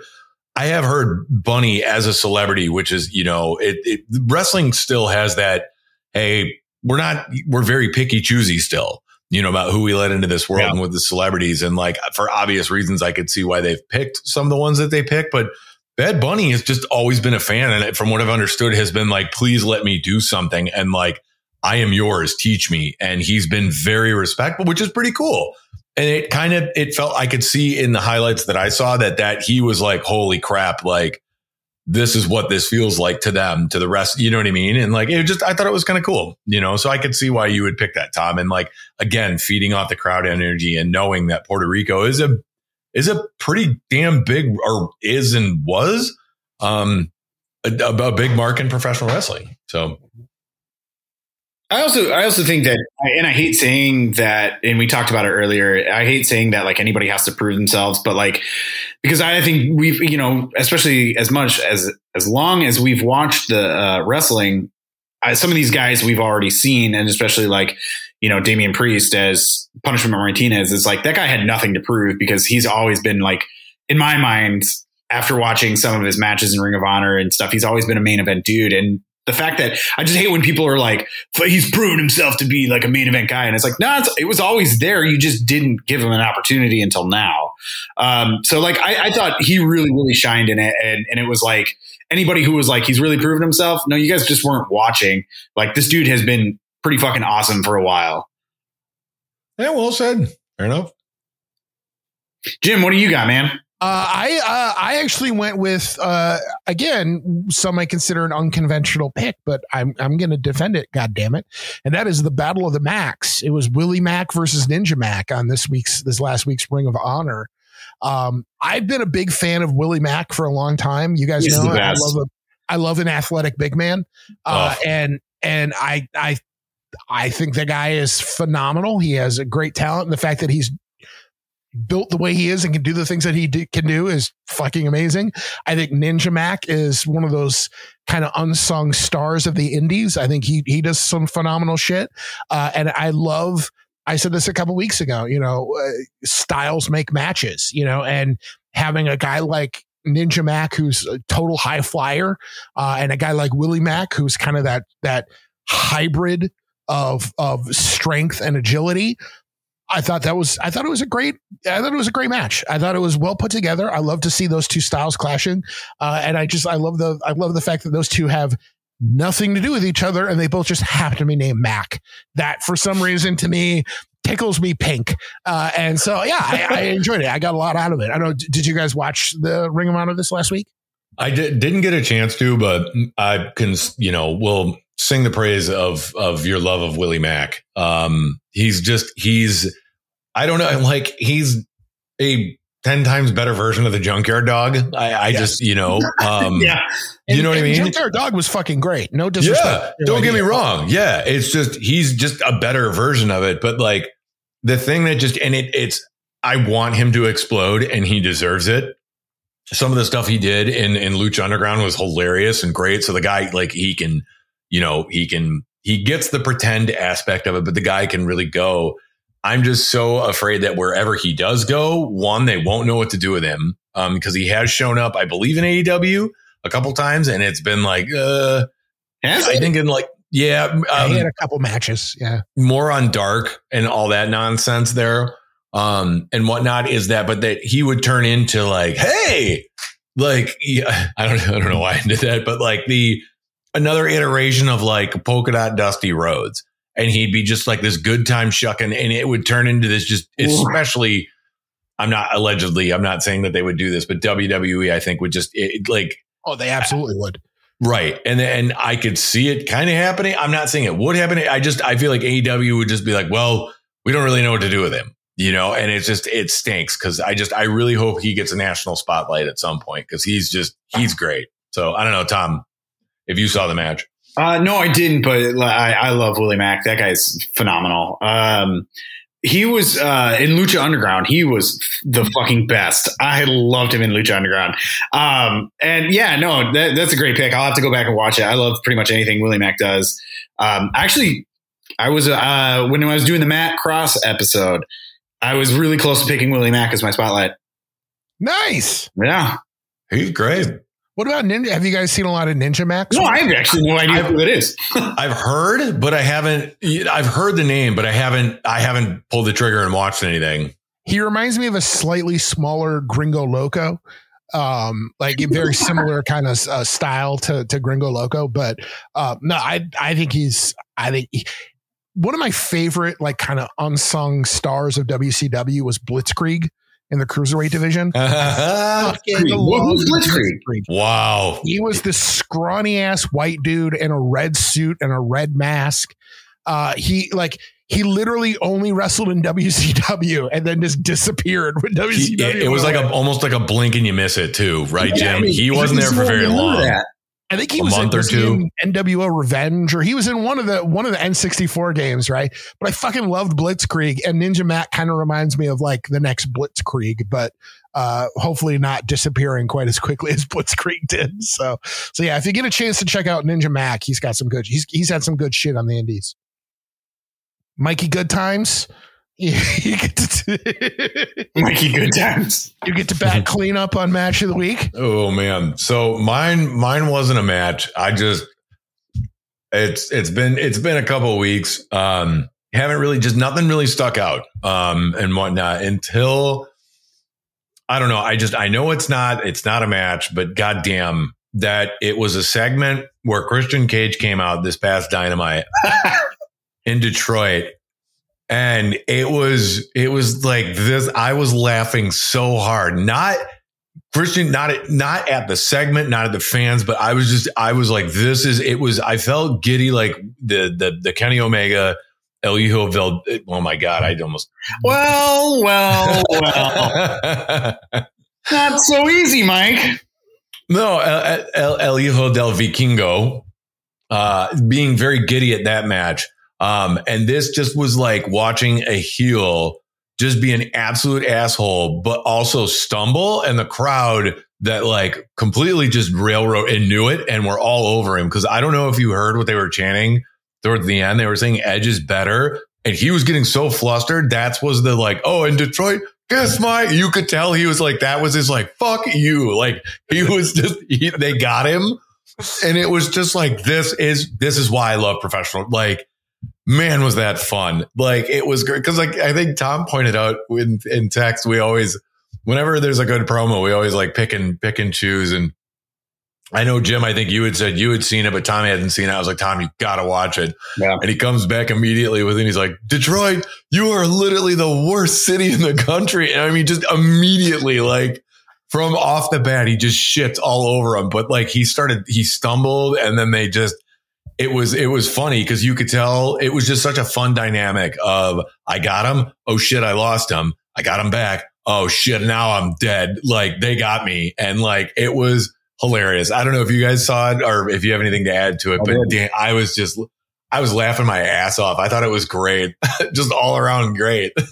I have heard Bunny as a celebrity, which is, you know, it, it wrestling still has that. Hey, we're not, we're very picky choosy still, you know, about who we let into this world Yeah. and with the celebrities. And like for obvious reasons, I could see why they've picked some of the ones that they pick. But Bad Bunny has just always been a fan. And from what I've understood, has been like, please let me do something. And like, I am yours, teach me. And he's been very respectful, which is pretty cool. And it kind of, it felt, I could see in the highlights that I saw that, that he was like, holy crap, like, this is what this feels like to them, to the rest. You know what I mean? And like, it just, I thought it was kind of cool, you know? So I could see why you would pick that, Tom. And like, again, feeding off the crowd energy and knowing that Puerto Rico is a, is a pretty damn big, or is and was, um, a, a big mark in professional wrestling. So I also, I also think that, and I hate saying that, and we talked about it earlier. I hate saying that like anybody has to prove themselves, but like, because I think we've, you know, especially as much as, as long as we've watched the uh, wrestling, I, some of these guys we've already seen, and especially like, you know, Damian Priest as Punishment Martinez is like, that guy had nothing to prove because he's always been like, in my mind, after watching some of his matches in Ring of Honor and stuff, he's always been a main event dude. And the fact that I just hate when people are like, he's proven himself to be like a main event guy. And it's like, no, it's, it was always there. You just didn't give him an opportunity until now. Um, so like, I, I thought he really, really shined in it. And, and it was like anybody who was like, he's really proven himself. No, you guys just weren't watching. Like this dude has been pretty fucking awesome for a while. yeah, well said. Fair enough. Jim, what do you got, man? Uh, I uh, I actually went with uh, again some I consider an unconventional pick, but I'm I'm going to defend it. God damn it! And that is the Battle of the Max. It was Willie Mack versus Ninja Mack on this week's this last week's Ring of Honor. Um, I've been a big fan of Willie Mack for a long time. You guys He's know I love a, I love an athletic big man, uh, Oh. and and I I I think the guy is phenomenal. He has a great talent, and the fact that he's built the way he is and can do the things that he do, can do is fucking amazing. I think Ninja Mack is one of those kind of unsung stars of the indies. I think he he does some phenomenal shit, uh, and I love. I said this a couple weeks ago. You know, uh, styles make matches. You know, and having a guy like Ninja Mack, who's a total high flyer, uh, and a guy like Willie Mack who's kind of that that hybrid of of strength and agility. I thought that was I thought it was a great I thought it was a great match. I thought it was well put together. I love to see those two styles clashing, uh, and I just I love the I love the fact that those two have nothing to do with each other, and they both just happen to be named Mac. That for some reason to me tickles me pink, uh, and so yeah, I, I enjoyed it. I got a lot out of it. I don't. Did you guys watch the Ring of Honor this last week? I did, didn't get a chance to, but I can, you know, will sing the praise of of your love of Willie Mack. Um, he's just he's, I don't know, like he's a ten times better version of the Junkyard Dog. I, I Yes. just, you know, um, yeah. you know what I And mean? Junkyard Dog was fucking great. No disrespect. Yeah, don't get me wrong. Yeah, it's just he's just a better version of it. But like the thing that just and it it's I want him to explode, and he deserves it. Some of the stuff he did in in Lucha Underground was hilarious and great. So the guy like he can, you know, he can he gets the pretend aspect of it, but the guy can really go. I'm just so afraid that wherever he does go, one, they won't know what to do with him um, because he has shown up, I believe, in AEW a couple times, and it's been like, uh, Has I it? think in like yeah, Yeah, he had um, a couple matches. Yeah. more on dark and all that nonsense there, um, and whatnot is that, but that he would turn into like, hey, like yeah, I don't I don't know why I did that, but like the another iteration of like polka dot Dusty Rhodes, and he'd be just like this good time shucking, and it would turn into this just especially. I'm not allegedly. I'm not saying that they would do this, but WWE, I think, would just it, like Oh, they absolutely would. Right. And and I could see it kind of happening. I'm not saying it would happen. I just I feel like AEW would just be like, well, we don't really know what to do with him. You know, and it's just it stinks because I just I really hope he gets a national spotlight at some point because he's just he's great. So I don't know, Tom, if you saw the match. Uh, no, I didn't, but I, I love Willie Mack. That guy's phenomenal. Um, he was uh, in Lucha Underground. He was the fucking best. I loved him in Lucha Underground. Um, and yeah, no, that, that's a great pick. I'll have to go back and watch it. I love pretty much anything Willie Mack does. Um, actually, I was uh, when I was doing the Matt Cross episode, I was really close to picking Willie Mack as my spotlight. Nice. Yeah. He's great. What about Ninja? Have you guys seen a lot of Ninja Max? No, I have actually no idea who that is. I've heard, but I haven't. I've heard the name, but I haven't. I haven't pulled the trigger and watched anything. he reminds me of a slightly smaller Gringo Loco. Um, like a very similar kind of uh, style to to Gringo Loco, but uh, no, I I think he's I think he, one of my favorite like kind of unsung stars of WCW was Blitzkrieg in the cruiserweight division. Fucking Creed. love Who's Blitzkrieg? wow. He was this scrawny ass white dude in a red suit and a red mask. Uh, he like he literally only wrestled in WCW and then just disappeared when He- WCW. it was like a almost like a blink and you miss it too, right, Yeah, I Jim? mean, he wasn't there for very long. that. I think he was in, was he in NWO Revenge, or he was in one of the one of the N64 games, right? But I fucking loved Blitzkrieg, and Ninja Matt kind of reminds me of like the next Blitzkrieg, but uh, hopefully not disappearing quite as quickly as Blitzkrieg did. So, so yeah, if you get a chance to check out Ninja Mack, he's got some good. He's he's had some good shit on the Indies. Mikey Good Times. You get to Mikey Good Times. you get to bat clean up on match of the week. Oh man. So mine mine wasn't a match. I just it's it's been it's been a couple of weeks. Um haven't really just nothing really stuck out um and whatnot until I don't know. I just I know it's not it's not a match, but goddamn that it was a segment where Christian Cage came out this past dynamite in Detroit. And it was it was like this. I was laughing so hard. Not Christian, not at not at the segment, not at the fans, but I was just I was like, this is it was I felt giddy like the the the Kenny Omega El Hijo del. Oh my God, I almost. Well, well, well. Not so easy, Mike. No, El, El, El Hijo del Vikingo, uh, being very giddy at that match. Um, and this just was like watching a heel just be an absolute asshole, but also stumble and the crowd that like completely just railroad and knew it and were all over him. Cause I don't know if you heard what they were chanting towards the end. They were saying Edge is better. And he was getting so flustered. That's was the like, oh, in Detroit, guess my, you could tell he was like, that was his like, fuck you. Like he was just, he, they got him. And it was just like, this is, this is why I love professional. Like, man, was that fun. Like it was great. Cause like, I think Tom pointed out in, in text, we always, whenever there's a good promo, we always like pick and pick and choose. And I know Jim, I think you had said you had seen it, but Tommy hadn't seen it. I was like, Tom, you gotta watch it. Yeah. And he comes back immediately with it. He's like, Detroit, you are literally the worst city in the country. And I mean, just immediately, like from off the bat, he just shits all over him. But like he started, he stumbled and then they just, it was, it was funny because you could tell it was just such a fun dynamic of I got him. Oh shit, I lost him. I got him back. Oh shit, now I'm dead. Like they got me. And like it was, hilarious. I don't know if you guys saw it or if you have anything to add to it, I but did. Dan, I was just, I was laughing my ass off. I thought it was great, just all around great.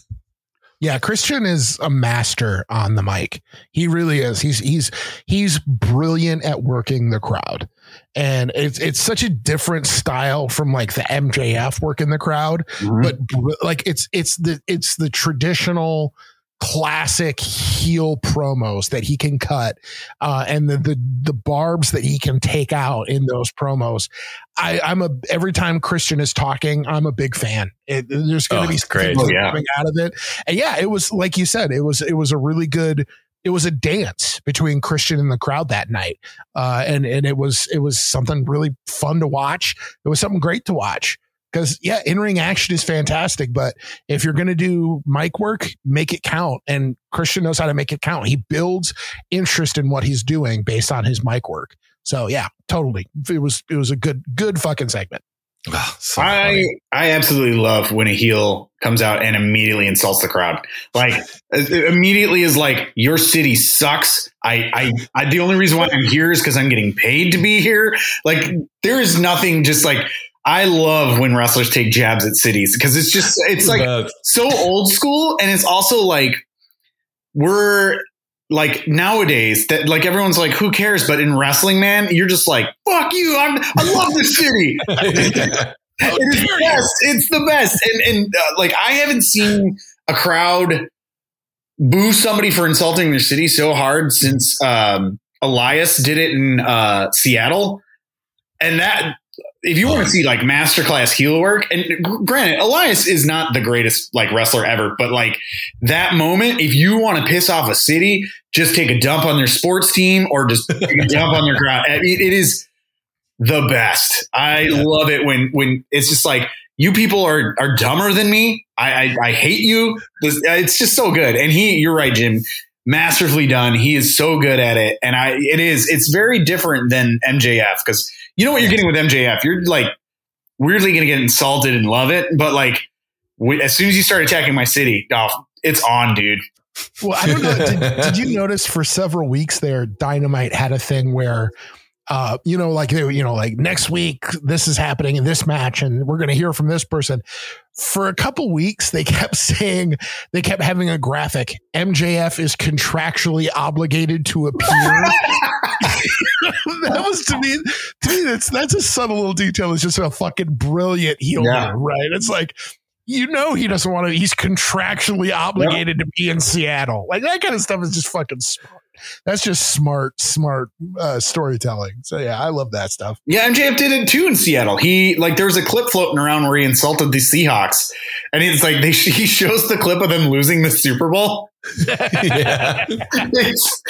Yeah, Christian is a master on the mic. He really is. He's he's he's brilliant at working the crowd. And it's it's such a different style from like the MJF working the crowd, but like it's it's the it's the traditional classic heel promos that he can cut uh and the the the barbs that he can take out in those promos. I i'm a every time christian is talking i'm a big fan. It, there's going to Oh, be something Oh, yeah. coming out of it. And yeah it was like you said it was it was a really good it was a dance between Christian and the crowd that night, uh, and and it was it was something really fun to watch. It was something great to watch because yeah, in ring action is fantastic, but if you're going to do mic work, make it count. And Christian knows how to make it count. He builds interest in what he's doing based on his mic work. So yeah, totally. It was it was a good good fucking segment. Oh, so I funny. I absolutely love when a heel comes out and immediately insults the crowd. Like immediately is like your city sucks. I I, I the only reason why I'm here is because I'm getting paid to be here. Like there is nothing just like I love when wrestlers take jabs at cities because it's just it's like so old school and it's also like we're like nowadays that like everyone's like who cares? But in wrestling man you're just like fuck you I'm, i love this city. It's the best. It's the best. And and uh, like i haven't seen a crowd boo somebody for insulting their city so hard since um elias did it in uh seattle. And that if you want to see like masterclass heel work, and granted, Elias is not the greatest like wrestler ever, but like that moment, if you want to piss off a city, just take a dump on their sports team or just take a dump on their crowd. I mean, it is the best. I love it when when it's just like you people are are dumber than me. I I, I hate you. This, uh, it's just so good. And he, you're right, Jim. Masterfully done. He is so good at it, and I. It is. It's very different than MJF because you know what you're getting with MJF. You're like weirdly going to get insulted and love it, but like as soon as you start attacking my city, oh, it's on, dude. Well, I don't know. Did, did you notice for several weeks there, Dynamite had a thing where, uh, you know, like they, you know, like next week this is happening in this match, and we're going to hear from this person. For a couple weeks, they kept saying they kept having a graphic. MJF is contractually obligated to appear. that was to me, to me, that's that's a subtle little detail. It's just a fucking brilliant heel, Yeah. right? It's like you know he doesn't want to. He's contractually obligated to be in Seattle. Like that kind of stuff is just fucking smart. That's just smart, smart uh, storytelling. So yeah, I love that stuff. Yeah, MJF did it too in Seattle. He like there was a clip floating around where he insulted the Seahawks, and it's like they he shows the clip of them losing the Super Bowl. yeah. it's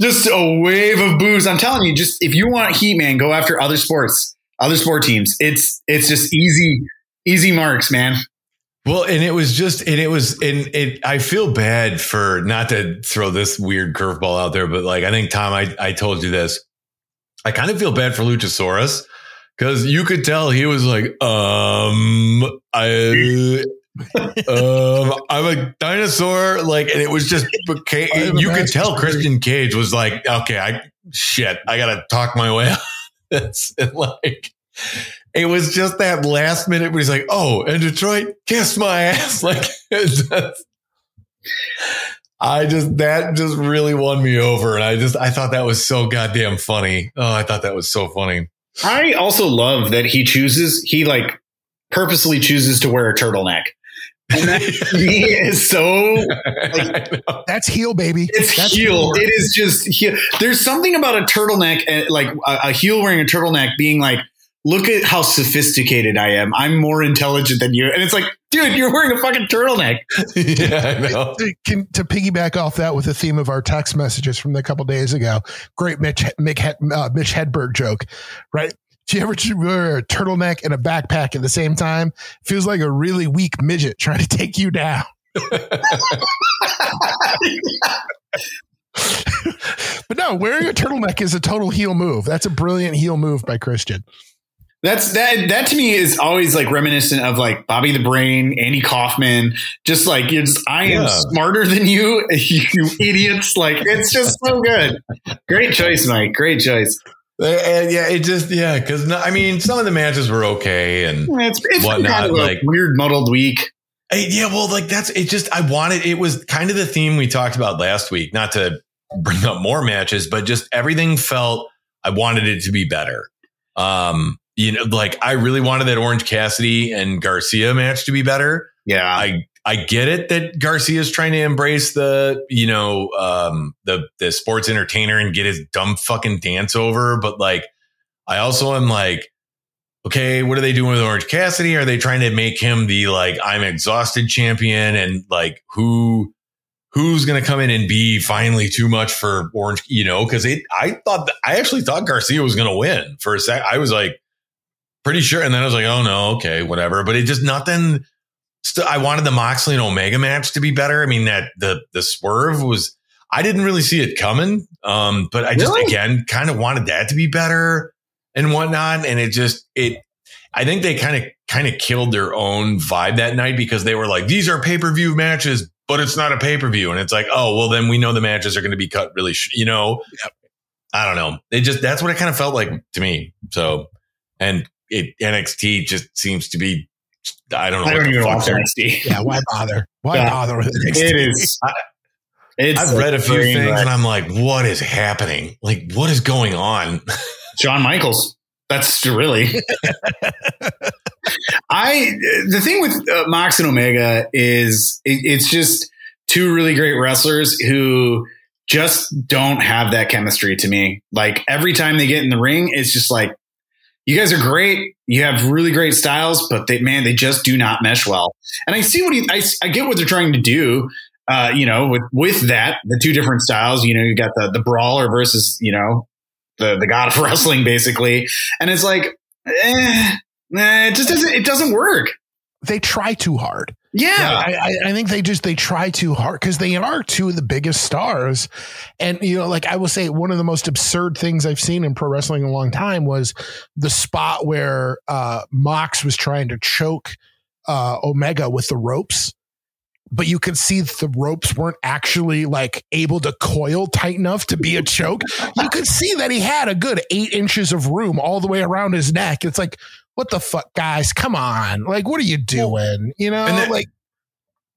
just a wave of booze. I'm telling you, just if you want heat, man, go after other sports, other sport teams. It's it's just easy, easy marks, man. Well, and it was just, and it was, and it, I feel bad for not to throw this weird curveball out there, but like, I think, Tom, I, I told you this. I kind of feel bad for Luchasaurus because you could tell he was like, um, I. um, I'm a dinosaur, like, and it was just I'm you could tell. Christian Cage was like, okay, I shit, I gotta talk my way out. And like, it was just that last minute where he's like, oh, and Detroit, kiss my ass, like, just- I just that just really won me over, and I just I thought that was so goddamn funny. Oh, I thought that was so funny. I also love that he chooses, he like purposely chooses to wear a turtleneck. And that he is so I know. That's heel, baby. It's That's heel. It is just heel. There's something about a turtleneck, and like a, a heel wearing a turtleneck, being like, "Look at how sophisticated I am. I'm more intelligent than you." And it's like, dude, you're wearing a fucking turtleneck. yeah, I know. to, can- to piggyback off that with the theme of our text messages from a couple days ago, great Mitch Mick, uh, Mitch Hedberg joke, right? Do you ever wear a turtleneck and a backpack at the same time? Feels like a really weak midget trying to take you down. but no, wearing a turtleneck is a total heel move. That's a brilliant heel move by Christian. That's that. That to me is always like reminiscent of like Bobby the Brain, Andy Kaufman. Just like you're just, I am Yeah. smarter than you, you idiots. Like it's just so good. Great choice, Mike. Great choice. And yeah, it just yeah, because I mean, some of the matches were okay, and It's it's Whatnot, kind of like- weird muddled week. Hey, yeah, well, like that's it. Just I wanted it was kind of the theme we talked about last week. Not to bring up more matches, but just everything felt I wanted it to be better. Um, you know, like I really wanted that Orange Cassidy and Garcia match to be better. Yeah, I I get it that Garcia is trying to embrace the you know um, the the sports entertainer and get his dumb fucking dance over, but like I also am like, okay, what are they doing with Orange Cassidy? Are they trying to make him the like I'm exhausted champion and like who who's going to come in and be finally too much for Orange? You know, because it I thought that, I actually thought Garcia was going to win for a sec. I was like pretty sure, and then I was like, oh no, okay, whatever. But it just nothing. Still, I wanted the Moxley and Omega match to be better. I mean, that the the swerve was. I didn't really see it coming, um, but I just Really? again kind of wanted that to be better and whatnot. And it just it. I think they kind of kind of killed their own vibe that night because they were like, these are pay per view matches, but it's not a pay per view, and it's like, oh well, then we know the matches are going to be cut really, sh-, you know. I don't know. It just that's what it kind of felt like to me. So, and it NXT just seems to be. I don't know. I don't the even watch they're- NXT. Yeah, why bother? Why Yeah. bother with it? It is. It's I've read a few things wreck. and I'm like, what is happening? Like, what is going on? Shawn Michaels. That's really. I the thing with uh, Mox and Omega is it, it's just two really great wrestlers who just don't have that chemistry to me. Like every time they get in the ring, it's just like you guys are great. You have really great styles, but they man, they just do not mesh well. And I see what he, I, I get what they're trying to do. Uh, you know, with with that, the two different styles. You know, you got the the brawler versus you know the the god of wrestling, basically, and it's like, eh, nah, it just doesn't it doesn't work. They try too hard. Yeah, I, I, I think they just they try too hard because they are two of the biggest stars, and you know, like I will say, one of the most absurd things I've seen in pro wrestling in a long time was the spot where uh, Mox was trying to choke uh, Omega with the ropes, but you could see the ropes weren't actually like able to coil tight enough to be a choke. you could see that he had a good eight inches of room all the way around his neck. It's like. What the fuck, guys? Come on! Like, what are you doing? You know, And that- like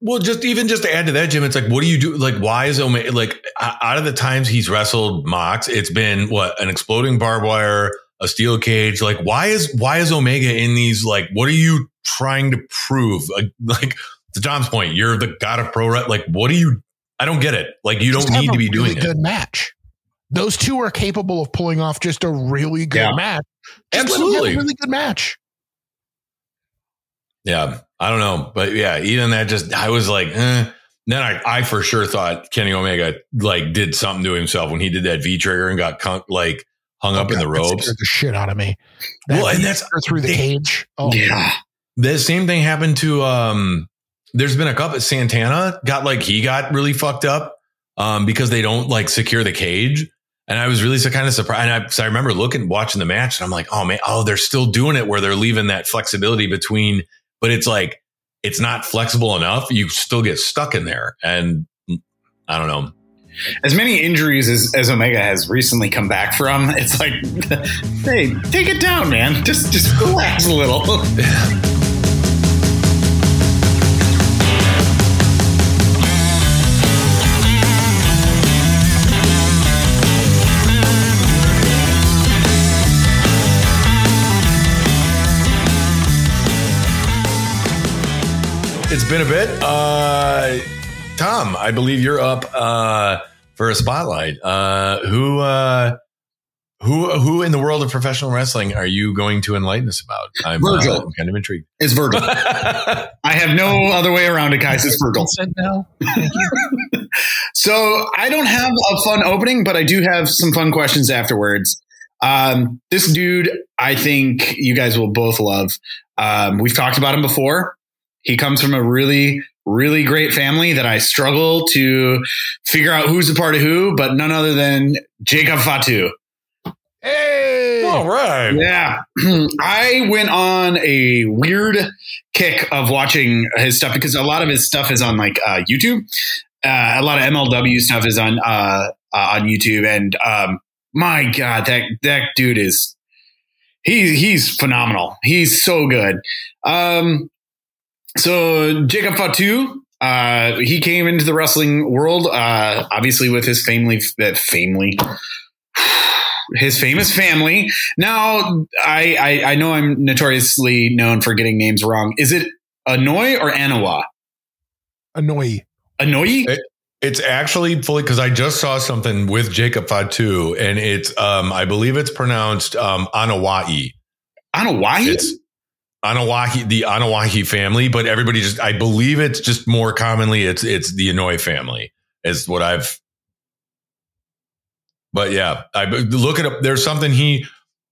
Well, just even just to add to that, Jim, it's like, what do you do? Like, why is Omega like out of the times he's wrestled Mox, it's been what an exploding barbed wire, a steel cage. Like, why is why is Omega in these? Like, what are you trying to prove? Like, like to Tom's point, you're the god of pro. Like, what do you? I don't get it. Like, you just don't need to be really doing good it. match. Those two are capable of pulling off just a really good Yeah. match. Just let them have Absolutely. a really good match. Yeah, I don't know, but yeah, even that just I was like, eh. then I I for sure thought Kenny Omega like did something to himself when he did that V trigger and got like hung up in the Oh, ropes. the shit out of me. That Well, and that's- through the they- cage. Oh, yeah. The same thing happened to um there's been a couple Santana got like he got really fucked up um because they don't like secure the cage. And I was really so kind of surprised. And I, so I remember looking, watching the match, and I'm like, oh man, oh, they're still doing it where they're leaving that flexibility between, but it's like it's not flexible enough. You still get stuck in there, and I don't know. As many injuries as, as Omega has recently come back from, it's like, hey, take it down, man. Just just relax a little. It's been a bit. Uh, Tom, I believe you're up uh, for a spotlight. Uh, who, uh, who, who in the world of professional wrestling are you going to enlighten us about? I'm, uh, Virgil. I'm kind of intrigued. It's Virgil. I have no other way around it, guys. It's Virgil. now. So I don't have a fun opening, but I do have some fun questions afterwards. Um, this dude, I think you guys will both love. Um, we've talked about him before. He comes from a really, really great family that I struggle to figure out who's a part of who, but none other than Jacob Fatu. Hey. All right. Yeah. I went on a weird kick of watching his stuff because a lot of his stuff is on like uh, YouTube. Uh, a lot of MLW stuff is on uh, uh, on YouTube, and um, my God, that that dude is he he's phenomenal. He's so good. Um, so Jacob Fatu, uh, he came into the wrestling world, uh, obviously with his family, that family, his famous family. Now, I, I, I know I'm notoriously known for getting names wrong. Is it Anoy or Anawa? Annoy. Anoy? It- It's actually fully because I just saw something with Jacob Fatu, and it's um, I believe it's pronounced um, Anawai. Anawahi? It's Anawahi, the Anawahi family, but everybody just I believe it's just more commonly it's it's the Inouye family is what I've. But yeah, I look it up. There's something he.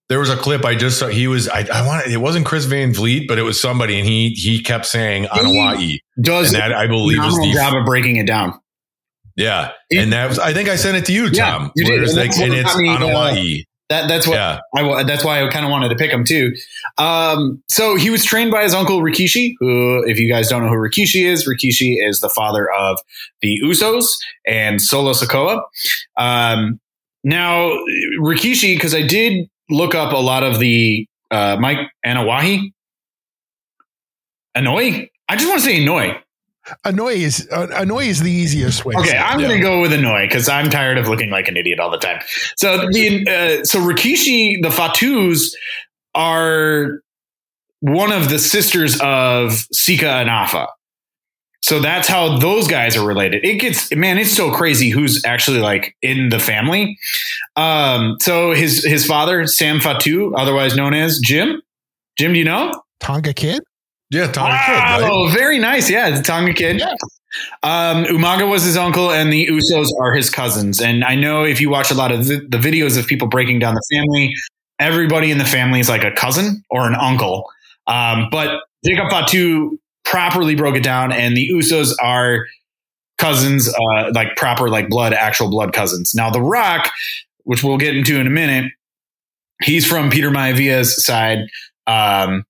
There was a clip I just saw. He was I, I want it wasn't Chris Van Vliet, but it was somebody, and he he kept saying Anawahi, Does and that I believe is the job of breaking it down. yeah, It- and that was I think I sent it to you, Yeah, Tom. you did, it's and like- and it's me, uh. That that's what Yeah. I that's why I kind of wanted to pick him too. Um, so he was trained by his uncle Rikishi, who, if you guys don't know who Rikishi is, Rikishi is the father of the Usos and Solo Sikoa. Um, now Rikishi, because I did look up a lot of the uh, Mike Anawahi, Annoy. I just want to say Annoy. Annoy is uh, annoy is the easiest way. to Okay, say. I'm going to go with Annoy because I'm tired of looking like an idiot all the time. So the uh, so Rikishi, the Fatus are one of the sisters of Sika and Afa. So that's how those guys are related. It gets man, it's so crazy who's actually like in the family. Um, so his his father Sam Fatu, otherwise known as Jim. Jim, do you know? Tonga Kid. Yeah, Tommy Kid, right? Oh, very nice. Yeah, the Tonga kid. Yeah. Um, Umaga was his uncle, and the Usos are his cousins. And I know if you watch a lot of the, the videos of people breaking down the family, everybody in the family is like a cousin or an uncle. Um, but Jacob Fatu properly broke it down, and the Usos are cousins, uh, like proper, like blood, actual blood cousins. Now, The Rock, which we'll get into in a minute, he's from Peter Maivia's side. Um,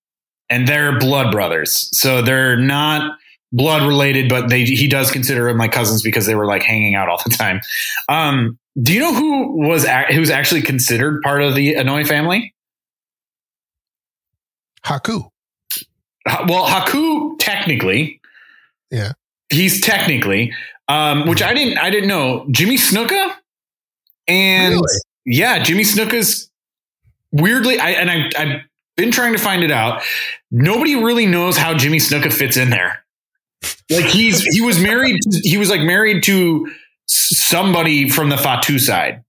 and they're blood brothers. So they're not blood related, but they he does consider them like cousins because they were like hanging out all the time. Um, do you know who was ac- who's actually considered part of the Annoy family? Haku. Ha- Well, Haku technically, Yeah. he's technically, um, which I didn't I didn't know. Jimmy Snuka and Really? yeah, Jimmy Snuka's weirdly. I and I I've been trying to find it out. Nobody really knows how Jimmy Snuka fits in there. Like he's he was married. He was like married to somebody from the Fatu side.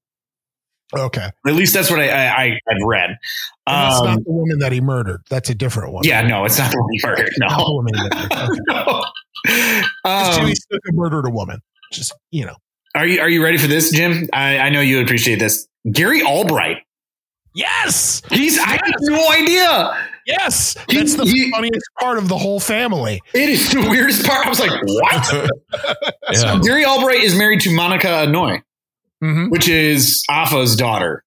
Okay. At least that's what I, I, I've read. And that's Um, not the woman that he murdered. That's a different one. yeah, no, it's not the one he murdered. No, woman he murdered. Okay. no. Um, Jimmy Snuka murdered a woman. Just you know. are you are you ready for this, Jim? I, I know you appreciate this. Gary Albright. Yes. He's I had no idea. Yes. He- That's the he- funniest part of the whole family. It is the weirdest part. I was like, what? yeah. Gary Albright is married to Monica Annoy. Mhm. which is Afa's daughter.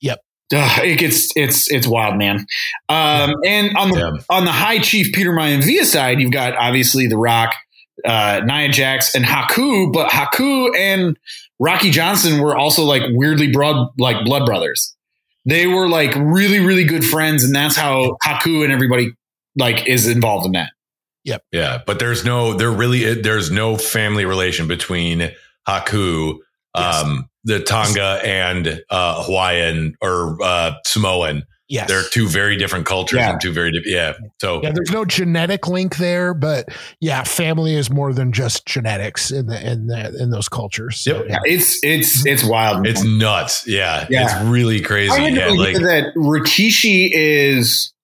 Yep. Ugh, it gets it's it's wild, man. Um, and on the Yeah. on the High Chief Peter Maivia side, you've got obviously The Rock, uh, Nia Jax, and Haku. But Haku and Rocky Johnson were also like weirdly broad, like blood brothers. They were like really, really good friends, and that's how Haku and everybody like is involved in that. Yep. Yeah, but there's no there really there's no family relation between Haku, Yes. um, the Tonga and uh, Hawaiian or uh, Samoan. Yes. They're two very different cultures Yeah. and two very different. Yeah. So yeah, there's no genetic link there, but yeah, family is more than just genetics in the in the in those cultures. So, Yep. yeah. It's it's it's wild. it's nuts. Yeah, Yeah. it's really crazy. I Yeah, like that Rikishi is,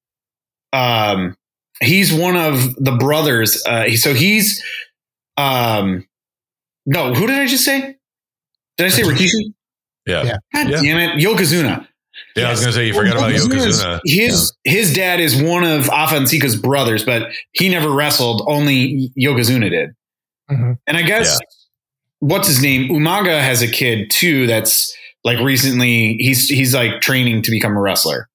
um, he's one of the brothers. Uh, so he's, um, no, who did I just say? Did I say Rikishi? yeah. Yeah. God Yeah. damn it, Yokozuna. Yeah, I was gonna say you forgot about Yokozuna's- Yokozuna. His his dad is one of Afa and Sika's brothers, but he never wrestled. Only Yokozuna did. Mhm. And I guess what's his name? Umaga has a kid too. That's like recently he's he's like training to become a wrestler.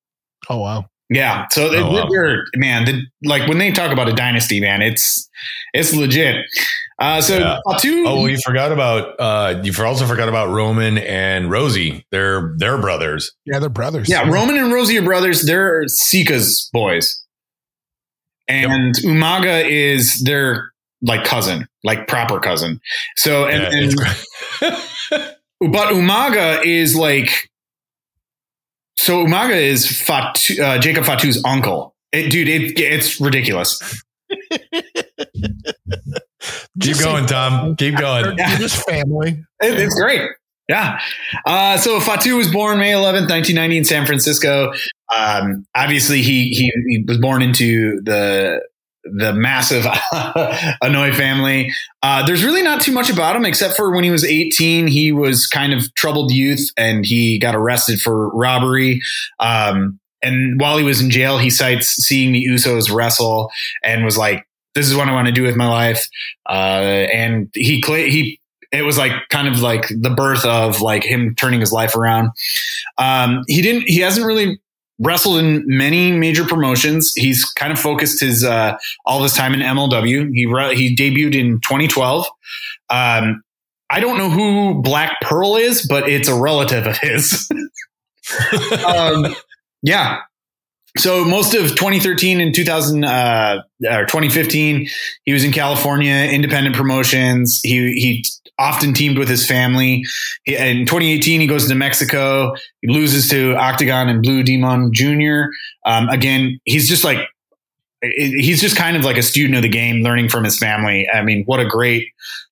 Oh wow. Yeah. So Oh, wow. they're man, the, like when they talk about a dynasty, man, it's it's legit. Uh, so Yeah. Fatu, Oh, well, you forgot about uh you also forgot about Roman and Rosey. They're they're brothers. Yeah, they're brothers. yeah, Roman and Rosey are brothers. They're Sika's boys, and Umaga is their like cousin, like proper cousin. So and, Yeah, and but Umaga is like so Umaga is Fatu, uh, Jacob Fatu's uncle. It, dude, it, it's ridiculous. Keep going, Tom. Keep going. They're just family. It- it's great. Yeah. Uh, so Fatu was born May 11th, 1990 in San Francisco. Um, obviously he, he, he was born into the, the massive Hanoi family. Uh, there's really not too much about him except for when he was 18, he was kind of troubled youth and he got arrested for robbery. Um, and while he was in jail, he cites seeing the Usos wrestle and was like, this is what I want to do with my life. Uh, and he, he, it was like kind of like the birth of like him turning his life around. Um, he didn't, he hasn't really wrestled in many major promotions. He's kind of focused his, uh, all of his time in MLW. He, re- he debuted in 2012. Um, I don't know who Black Pearl is, but it's a relative of his. um, yeah. So most of 2013 and 2000 uh, or 2015, he was in California, independent promotions. He he often teamed with his family. He, in 2018, he goes to Mexico. He loses to Octagon and Blue Demon Jr. Um, again, he's just like he's just kind of like a student of the game, learning from his family. I mean, what a great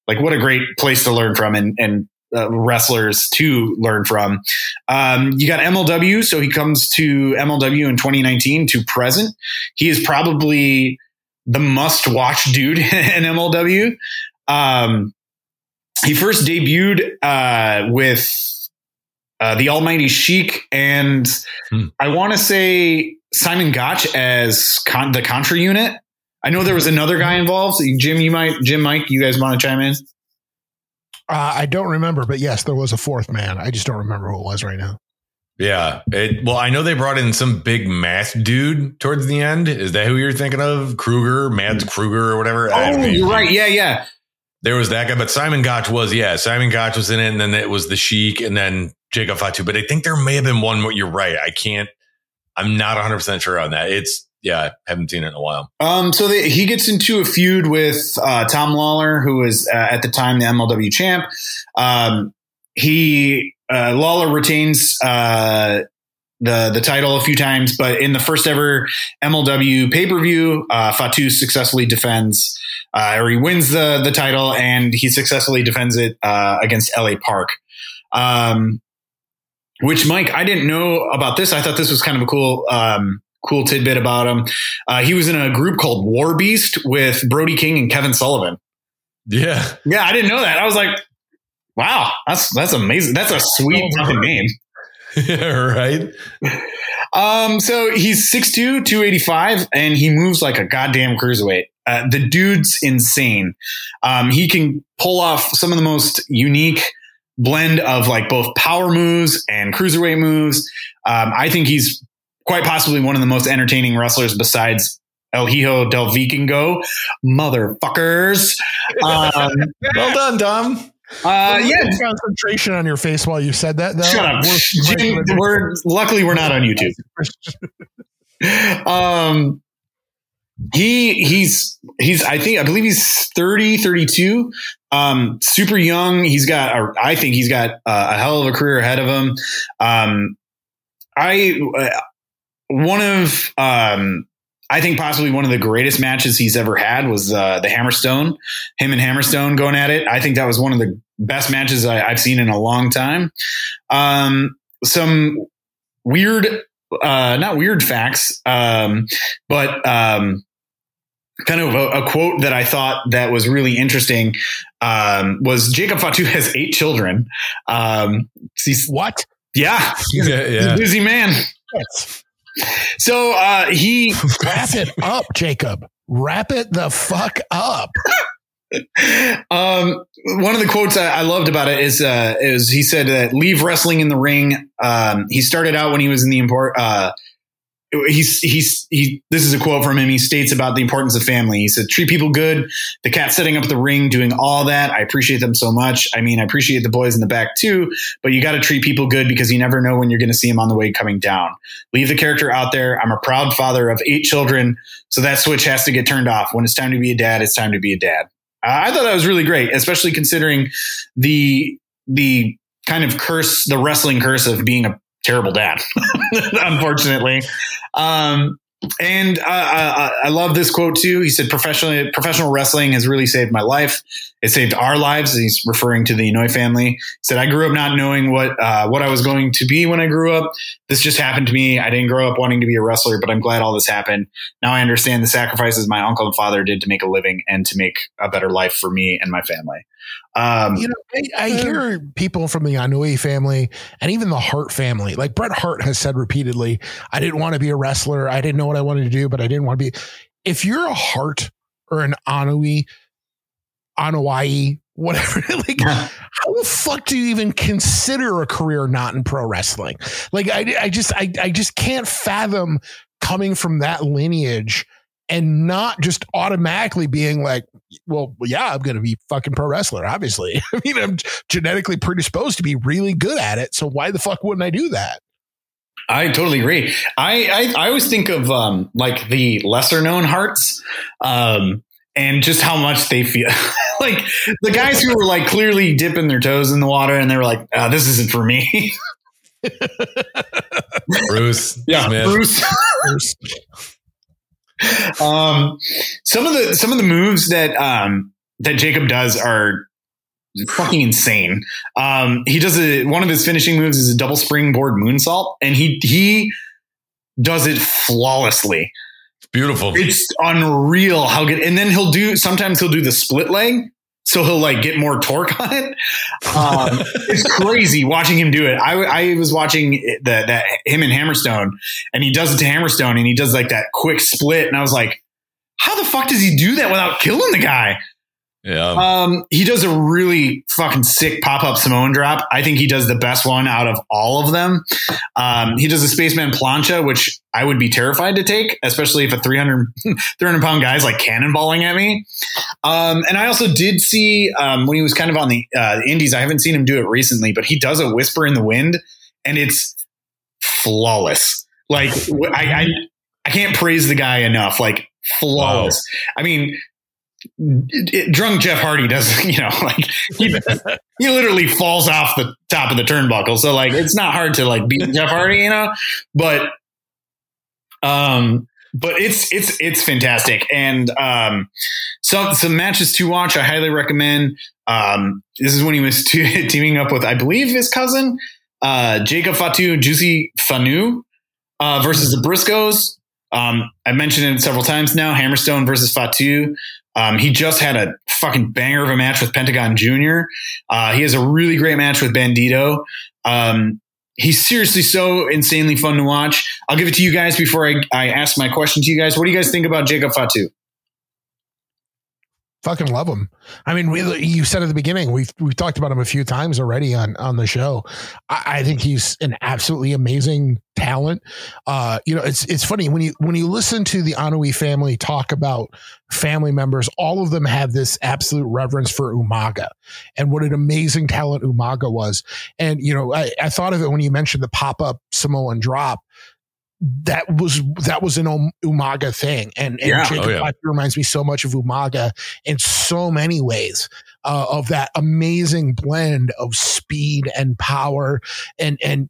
like what a great place to learn from and and uh, wrestlers to learn from. Um, you got MLW, so he comes to MLW in 2019 to present. He is probably the must-watch dude in MLW. Um, he first debuted uh, with uh, the Almighty Sheik, and Hmm. I want to say Simon Gotch as con- the Contra unit. I know there was another guy involved. Jim, you might, Jim, Mike, you guys want to chime in? Uh, I don't remember, but yes, there was a fourth man. I just don't remember who it was right now. Yeah. It, well, I know they brought in some big math dude towards the end. Is that who you're thinking of? Kruger, Mads Kruger, or whatever? Oh, you're right. Yeah, yeah. There was that guy, but Simon Gotch was, yeah, Simon Gotch was in it, and then it was the Sheik, and then Jacob Fatu. But I think there may have been one more. You're right. I can't, I'm not 100% sure on that. It's, yeah, I haven't seen it in a while. Um, so he gets into a feud with uh, Tom Lawlor, who was uh, at the time the MLW champ. Um, he uh, Lawler retains uh, the the title a few times, but in the first ever MLW pay per view, uh, Fatu successfully defends, uh, or he wins the the title, and he successfully defends it against LA Park. Um, which Mike, I didn't know about this. I thought this was kind of a cool. Cool tidbit about him. Uh, he was in a group called War Beast with Brody King and Kevin Sullivan. Yeah. Yeah, I didn't know that. I was like, wow, that's that's amazing. That's a sweet fucking name. right. Um, so he's 6'2", 285, and he moves like a goddamn cruiserweight. Uh, the dude's insane. Um, he can pull off some of the most unique blend of like both power moves and cruiserweight moves. Um, I think he's quite possibly one of the most entertaining wrestlers besides El Hijo del Vikingo, motherfuckers. Um, well done, Dom. uh, yeah, concentration on your face while you said that. Though. shut up. We're- Jim, we're luckily we're not on YouTube. um he he's he's i think i believe he's 30 32 um super young he's got a, i think he's got a, a hell of a career ahead of him um i uh, one of um I think possibly one of the greatest matches he's ever had was uh, the Hammerstone. Him and Hammerstone going at it. I think that was one of the best matches I, I've seen in a long time. Um, some weird uh, not weird facts, um, but um, kind of a, a, quote that I thought that was really interesting um, was Jacob Fatu has eight children. Um, What? yeah, he's, Yeah, he's a yeah. busy man. So uh, he Wrap it up, Jacob. Wrap it the fuck up. um, one of the quotes I, I loved about it is uh, is he said that leave wrestling in the ring. Um, he started out when he was in the import. Uh, he's he's he. This is a quote from him. He states about the importance of family. He said, "Treat people good. The cat setting up the ring, doing all that. I appreciate them so much. I mean, I appreciate the boys in the back too. But you got to treat people good because you never know when you're going to see them on the way coming down. Leave the character out there. I'm a proud father of eight children, so that switch has to get turned off. When it's time to be a dad, it's time to be a dad." Uh, I thought that was really great, especially considering the the kind of curse, the wrestling curse of being a terrible dad, unfortunately. Um, and uh, I, I love this quote too. He said, "Professional professional wrestling has really saved my life. It saved our lives." He's referring to the Inouye family. He said, "I grew up not knowing what uh, what I was going to be when I grew up. This just happened to me. I didn't grow up wanting to be a wrestler, but I'm glad all this happened. Now I understand the sacrifices my uncle and father did to make a living and to make a better life for me and my family." Um, You know, I, I hear people from the Anui family and even the Hart family. Like Bret Hart has said repeatedly, I didn't want to be a wrestler. I didn't know what I wanted to do, but I didn't want to be. If you're a Hart or an Anui, Anuai, whatever, like how the fuck do you even consider a career not in pro wrestling? Like I, I just, I, I just can't fathom coming from that lineage and not just automatically being like, well, yeah, I'm going to be fucking pro wrestler. Obviously, I mean, I'm genetically predisposed to be really good at it. So why the fuck wouldn't I do that? I totally agree. I, I, I always think of um, like the lesser known Harts um, and just how much they feel like the guys who were like clearly dipping their toes in the water and they were like, oh, this isn't for me. Bruce. Smith. Bruce. um, some of the some of the moves that um, that Jacob does are fucking insane. Um, he does a one of his finishing moves is a double springboard moonsault, and he he does it flawlessly. Beautiful. It's unreal how good. And then he'll do sometimes he'll do the split leg. So he'll like get more torque on it. Um, it's crazy watching him do it. I, I was watching that him and Hammerstone, and he does it to Hammerstone, and he does like that quick split, and I was like, how the fuck does he do that without killing the guy? Yeah. Um, he does a really fucking sick pop up Samoan drop. I think he does the best one out of all of them. Um, he does a spaceman plancha, which I would be terrified to take, especially if a 300, 300 pound guy is like cannonballing at me. Um, and I also did see um, when he was kind of on the, uh, the indies, I haven't seen him do it recently, but he does a whisper in the wind and it's flawless. Like I, I, I can't praise the guy enough. Like flawless. Wow. I mean, drunk Jeff Hardy does, you know, like he, he literally falls off the top of the turnbuckle. So like, it's not hard to like beat Jeff Hardy, you know, but, um, but it's, it's, it's fantastic. And, um, some, some matches to watch. I highly recommend, um, this is when he was teaming up with, I believe his cousin, uh, Jacob Fatu, and Juicy Finau, uh, versus the Briscoes. Um, I mentioned it several times now. Hammerstone versus Fatu. Um, he just had a fucking banger of a match with Pentagon Jr. Uh, he has a really great match with Bandido. Um, he's seriously so insanely fun to watch. I'll give it to you guys before I, I ask my question to you guys. What do you guys think about Jacob Fatu? Fucking love him. I mean, we, you said at the beginning we've we've talked about him a few times already on on the show. I, I think he's an absolutely amazing talent. Uh, you know, it's it's funny when you when you listen to the Anoa'i family talk about family members, all of them have this absolute reverence for Umaga and what an amazing talent Umaga was. And you know, I, I thought of it when you mentioned the pop up Samoan drop that was that was an Umaga thing, and, and Yeah. Jacob Oh, yeah. Reminds me so much of Umaga in so many ways uh, of that amazing blend of speed and power, and and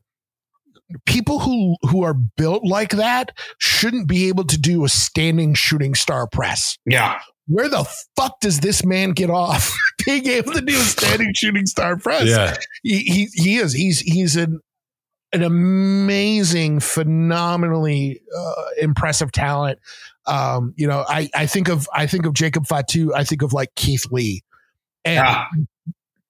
people who who are built like that shouldn't be able to do a standing shooting star press. Yeah. Where the fuck does this man get off being able to do a standing shooting star press? Yeah. he, he he is he's he's an an amazing phenomenally uh, impressive talent um you know i i think of i think of jacob fatu i think of like keith lee and Yeah.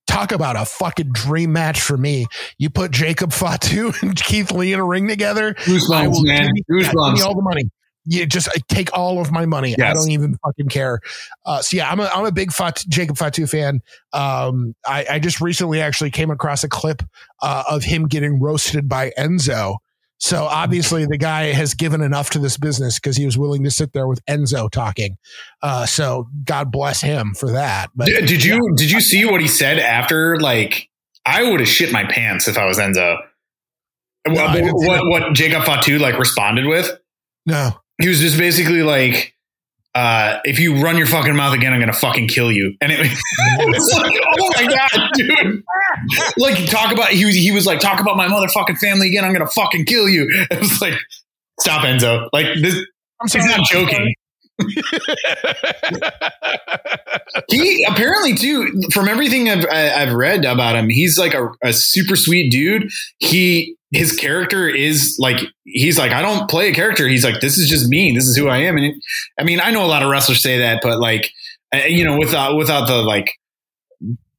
talk about a fucking dream match for me you put jacob fatu and keith lee in a ring together Goosebumps, man. give you, give me Goosebumps. all the money. You just I take all of my money. I don't even fucking care. Uh, so yeah, I'm a I'm a big Fat, Jacob Fatu fan. Um, I, I just recently actually came across a clip uh, of him getting roasted by Enzo. So obviously the guy has given enough to this business because he was willing to sit there with Enzo talking. Uh, so God bless him for that. But Did, did you did you see what he said after? Like, I would have shit my pants if I was Enzo. No, What, what, what Jacob Fatu like responded with? no, He was just basically like, uh, "If you run your fucking mouth again, I'm gonna fucking kill you." And it, it was like, "Oh my god, dude!" Like, talk about he was he was like, "Talk about my motherfucking family again, I'm gonna fucking kill you." It was like, "Stop, Enzo!" Like this, I'm he's not joking. He apparently too from everything I've, I've read about him he's like a, a super sweet dude. He his character is like he's like i don't play a character. He's like this is just me. This is who i am. And it, i mean i know a lot of wrestlers say that but like uh, you know without without the like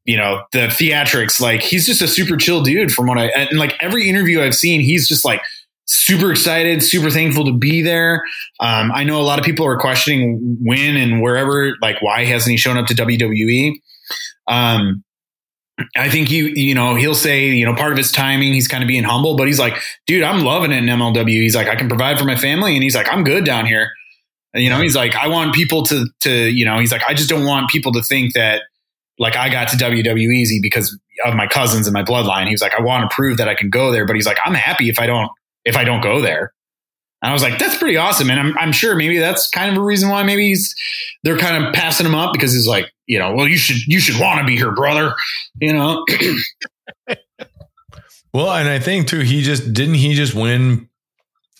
you know the theatrics like he's just a super chill dude from what i and like every interview i've seen he's just like super excited super thankful to be there um, I know a lot of people are questioning when and wherever, like, why hasn't he shown up to WWE? Um, I think you, you know, he'll say, you know, part of his timing, he's kind of being humble, but he's like, dude, I'm loving it in MLW. He's like, I can provide for my family, and he's like, I'm good down here. And, you know, he's like, I want people to, to, you know, he's like, I just don't want people to think that, like, I got to WWE easy because of my cousins and my bloodline. He was like, I want to prove that I can go there, but he's like, I'm happy if I don't, if I don't go there. And I was like, that's pretty awesome. And I'm, I'm sure maybe that's kind of a reason why maybe he's, they're kind of passing him up because he's like, you know, well, you should, you should want to be here, brother. You know? Well, and I think too, he just didn't he just win?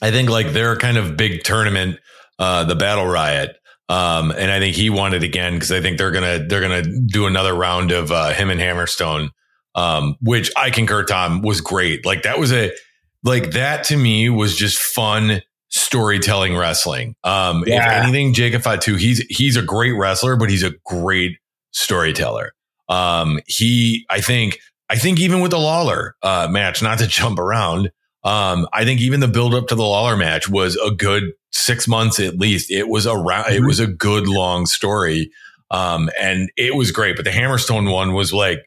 I think like their kind of big tournament, uh, the Battle Riot. Um, and I think he won it again because I think they're gonna they're gonna do another round of uh, him and Hammerstone, um, which I concur, Tom was great. Like that was a like that to me was just fun storytelling wrestling. Um, if Yeah. anything, Jacob Fatu, he's he's a great wrestler, but he's a great storyteller. Um, he, I think, I think even with the Lawlor uh, match, not to jump around, um, I think even the build up to the Lawlor match was a good six months at least. It was around, it was a good long story. Um, and it was great. But the Hammerstone one was like,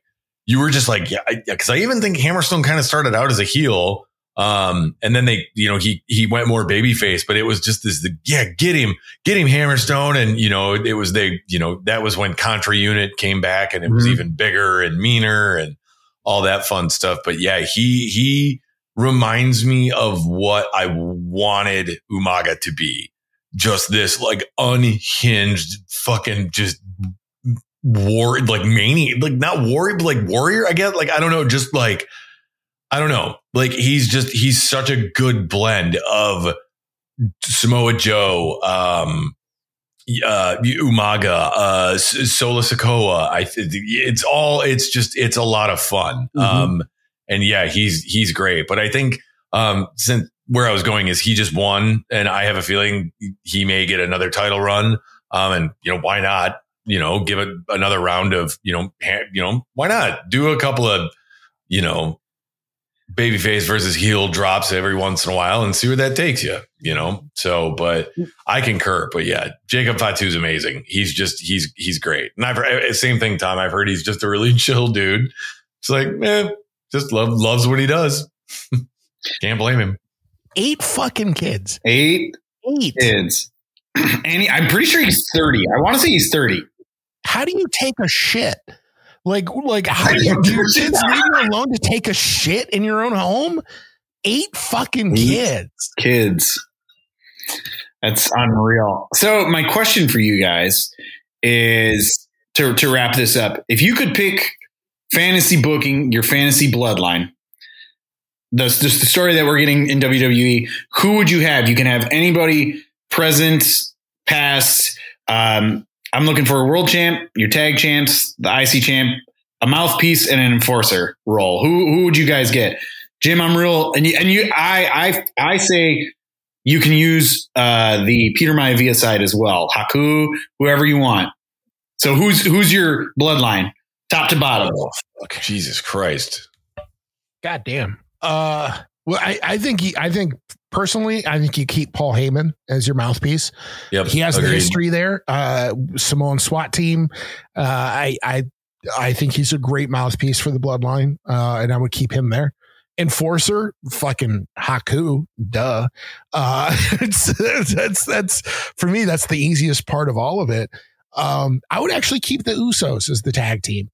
you were just like, yeah, because I, even think Hammerstone kind of started out as a heel. Um, and then they, you know, he, he went more babyface, but it was just this, the, yeah, get him, get him Hammerstone. And, you know, it was they, you know, that was when Contra Unit came back and it was Mhm. even bigger and meaner and all that fun stuff. But yeah, he, he reminds me of what I wanted Umaga to be. Just this like unhinged fucking just war, like mania, like not warrior, but like warrior, I guess. Like, I don't know, just like, I don't know. Like he's just, he's such a good blend of Samoa Joe, um, uh, Umaga, uh, Solo Sikoa. I, th- it's all, it's just, it's a lot of fun. Mhm. Um, and yeah, he's, he's great. But I think, um, since where I was going is he just won and I have a feeling he may get another title run. Um, and you know, why not, you know, give it another round of, you know, ha- you know, why not do a couple of, you know, babyface versus heel drops every once in a while and see where that takes you, you know? So, but I concur. But yeah, Jacob Fatu is amazing. He's just, he's, he's great. And I've heard, same thing, Tom. I've heard he's just a really chill dude. It's like, man, just love, loves what he does. Can't blame him. Eight fucking kids. Eight Eight. kids. And he, I'm pretty sure he's 30. I want to say he's 30. How do you take a shit? Like, like, how do you do your kids leave you alone to take a shit in your own home? Eight fucking kids. Kids. That's unreal. So my question for you guys is to, to wrap this up. If you could pick fantasy booking, your fantasy bloodline, the, just the story that we're getting in WWE, who would you have? You can have anybody present, past. Um, I'm looking for a world champ, your tag champs, the IC champ, a mouthpiece, and an enforcer role. Who who would you guys get? Jim, I'm real, and you, and you, I I I say you can use uh, the Peter Maivia side as well, Haku, whoever you want. So who's who's your bloodline, top to bottom? Oh. Jesus Christ. God damn. Uh, well, I, I think he, I think personally, I think you keep Paul Heyman as your mouthpiece. Yep. He has the history there. Uh, Samoan SWAT team. Uh, I, I, I think he's a great mouthpiece for the bloodline. Uh, and I would keep him there. Enforcer, fucking Haku, duh. Uh, it's, that's, that's for me, that's the easiest part of all of it. Um, I would actually keep the Usos as the tag team.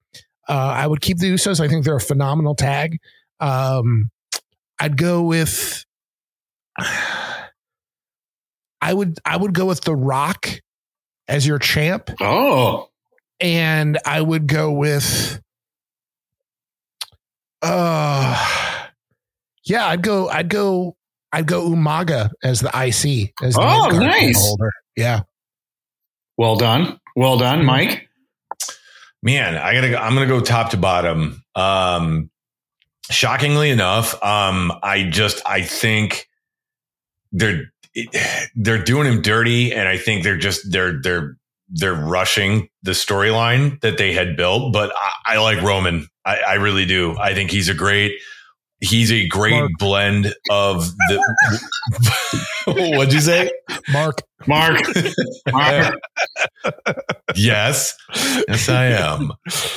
Uh, I would keep the Usos. I think they're a phenomenal tag. Um, I'd go with. I would I would go with The Rock as your champ, Oh, and I would go with. Uh, yeah, I'd go. I'd go. I'd go Umaga as the IC as the Oh, nice. holder. Yeah, well done, well done, Mike. Man, I gotta go. I'm gonna go top to bottom. Um, shockingly enough, um, I just I think they're they're doing him dirty, and I think they're just they're they're they're rushing the storyline that they had built. But I, I like Roman. I, I really do. I think he's a great. He's a great Mark. blend of the. What'd you say? Mark. Mark, Mark. Yes, yes, I am.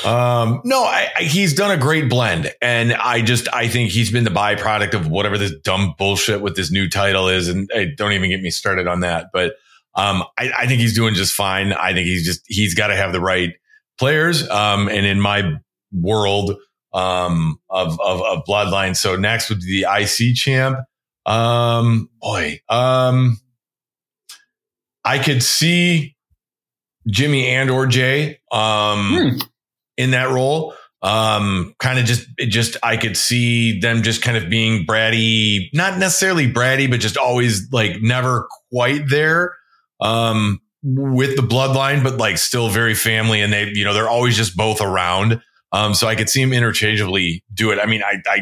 Um, no, I, I, he's done a great blend, and I just I think he's been the byproduct of whatever this dumb bullshit with this new title is, and hey, don't even get me started on that. But um, I, I think he's doing just fine. I think he's just he's got to have the right players. Um, and in my world um of of, of bloodline, so next would be the IC champ. Um, boy, um. I could see Jimmy and or Jay um, Hmm. in that role. Um, kind of just, it just, I could see them just kind of being bratty, not necessarily bratty, but just always like never quite there. Um, with the bloodline, but like still very family and they, you know, they're always just both around. Um, so I could see him interchangeably do it. I mean, I, I,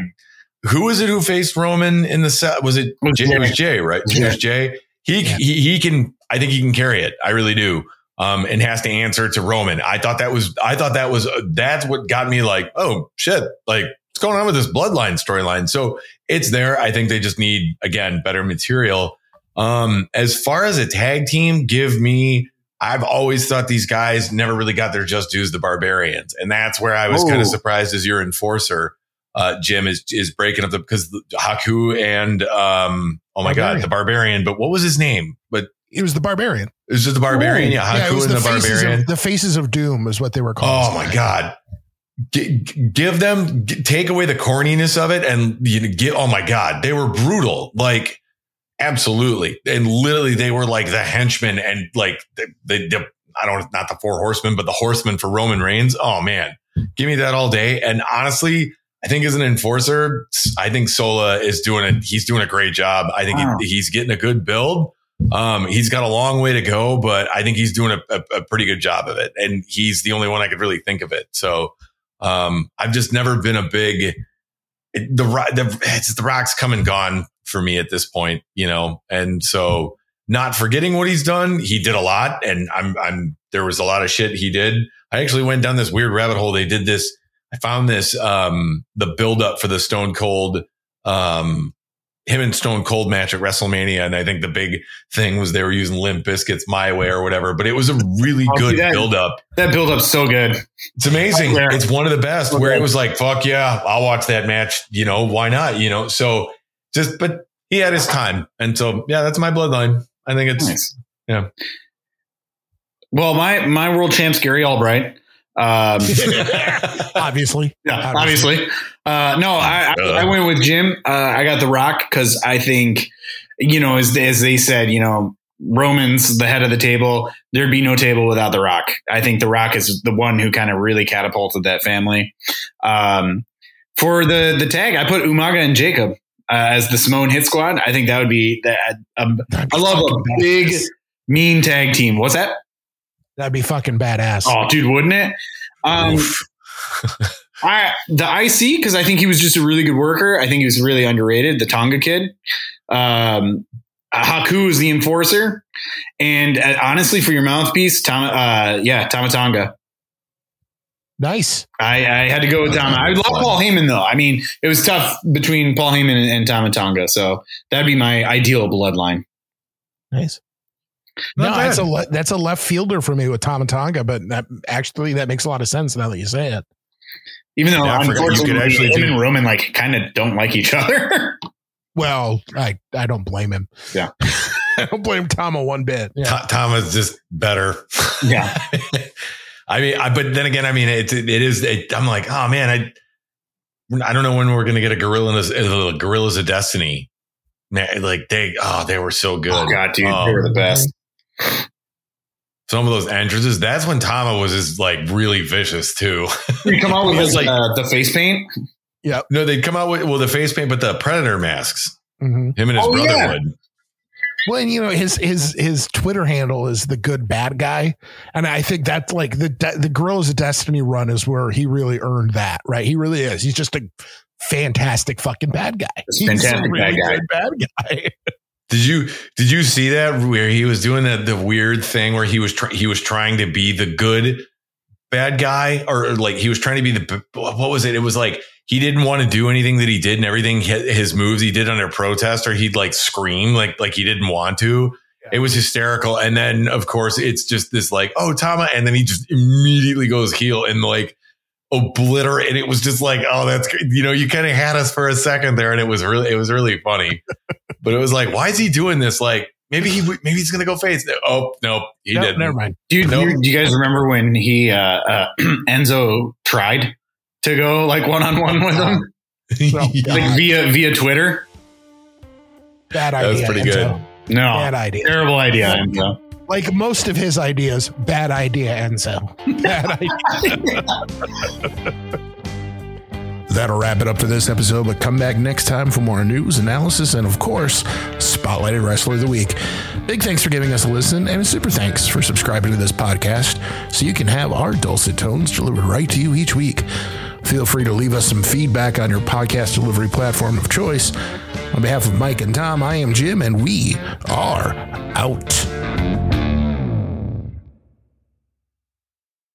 who was it who faced Roman in the set? Was it Jay? It was Jay, right? It was Jay. He, Yeah. he, he can, I think he can carry it. I really do. Um, and has to answer to Roman. I thought that was, I thought that was, uh, that's what got me like, oh shit, like what's going on with this bloodline storyline? So it's there. I think they just need, again, better material. Um, as far as a tag team, give me, I've always thought these guys never really got their just dues, the barbarians. And that's where I was kind of surprised as your enforcer, uh, Jim is, is breaking up the, because Haku and, um, oh my God, the barbarian, but what was his name? But It was the barbarian. it was just the barbarian. Yeah. yeah, it Haku was and the, faces barbarian. Of, the faces of doom is what they were called. Oh my god. G- g- give them g- take away the corniness of it and you know, get oh my god they were brutal like absolutely and literally they were like the henchmen and like the, the, the I don't not the four horsemen but the horsemen for Roman Reigns oh man give me that all day and honestly I think as an enforcer I think Solo is doing a he's doing a great job I think Wow. he, he's getting a good build um, he's got a long way to go, but I think he's doing a, a, a pretty good job of it. And he's the only one I could really think of it. So, um, I've just never been a big, it, the, the, it's, the rock's come and gone for me at this point, you know? And so not forgetting what he's done, he did a lot and I'm, I'm, there was a lot of shit he did. I actually went down this weird rabbit hole. They did this. I found this, um, the build up for the Stone Cold, um, him and Stone Cold match at WrestleMania. And I think the big thing was they were using Limp Bizkit's My Way or whatever, but it was a really Oh, good that- build up. That build up's so good. It's amazing. It's one of the best where it was like, fuck yeah, I'll watch that match. You know, why not? You know, so just, but he had his time. And so, yeah, that's my bloodline. I think it's, Nice. Yeah. Well, my my world champ's Gary Albright. Um, Obviously. Yeah, obviously. Uh, no, I, I, Uh. I went with Jim. Uh, I got The Rock because I think, you know, as, as they said, you know, Roman's the head of the table. There'd be no table without The Rock. I think The Rock is the one who kind of really catapulted that family. Um, for the the tag, I put Umaga and Jacob uh, as the Samoan Hit Squad. I think that would be that. Um, I love a big mean tag team. What's that? That'd be fucking badass. Oh, dude, wouldn't it? Um, I the IC because I think he was just a really good worker. I think he was really underrated. The Tonga kid, um, Haku is the enforcer, and uh, honestly, for your mouthpiece, Tom, uh, yeah, Tama Tonga. Nice. I, I had to go with Tom. I love Paul Heyman though. I mean, it was tough between Paul Heyman and, and Tama Tonga, so that'd be my ideal bloodline. Nice. Not no, bad. that's a le- that's a left fielder for me with Tama Tonga, but that actually that makes a lot of sense now that you say it. Even though Yeah, I forgot you could actually him do- and Roman like kind of don't like each other. Well, I I don't blame him. Yeah. I don't blame Tama one bit. Yeah. Tom, Tom is just better. yeah. I mean, I, but then again, I mean, it, it is, it, I'm like, oh man, I, I don't know when we're going to get a gorilla, uh, Guerrillas of Destiny. Man, like they, oh, they were so good. Oh god, dude, Oh, they were the best. Some of those entrances, that's when Tama was just like really vicious too. You come out with It was like, like- uh, the face paint. Yeah, no, they'd come out with, well, the face paint, but the predator masks, hmm him and his Oh, brother yeah. would. Well, and you know his his his Twitter handle is the good bad guy, and I think that's like the the Guerrillas of Destiny run is where he really earned that. Right, he really is. He's just a fantastic fucking bad guy. He's a Fantastic bad guy. good bad guy. Did you did you see that where he was doing that the weird thing where he was try, he was trying to be the good bad guy or, or like he was trying to be the what was it? It was like he didn't want to do anything that he did and everything his moves he did under protest or he'd like scream like like he didn't want to. It was hysterical, and then of course it's just this like oh Tama, and then he just immediately goes heel and like obliterate. And it was just like oh that's you know you kind of had us for a second there, and it was really it was really funny. But it was like, why is he doing this? Like, maybe he maybe he's gonna go face. Oh no, he Nope, didn't. never mind. Dude, Nope. you, do you guys remember when he uh, uh, Enzo tried to go like one on one with him, Well, like via via Twitter? Bad That idea. was pretty Enzo. good. No, Bad idea. terrible idea, Enzo. Like most of his ideas, bad idea, Enzo. Bad idea. That'll wrap it up for this episode, but come back next time for more news, analysis, and of course, Spotlighted Wrestler of the Week. Big thanks for giving us a listen, and a super thanks for subscribing to this podcast so you can have our dulcet tones delivered right to you each week. Feel free to leave us some feedback on your podcast delivery platform of choice. On behalf of Mike and Tom, I am Jim, and we are out.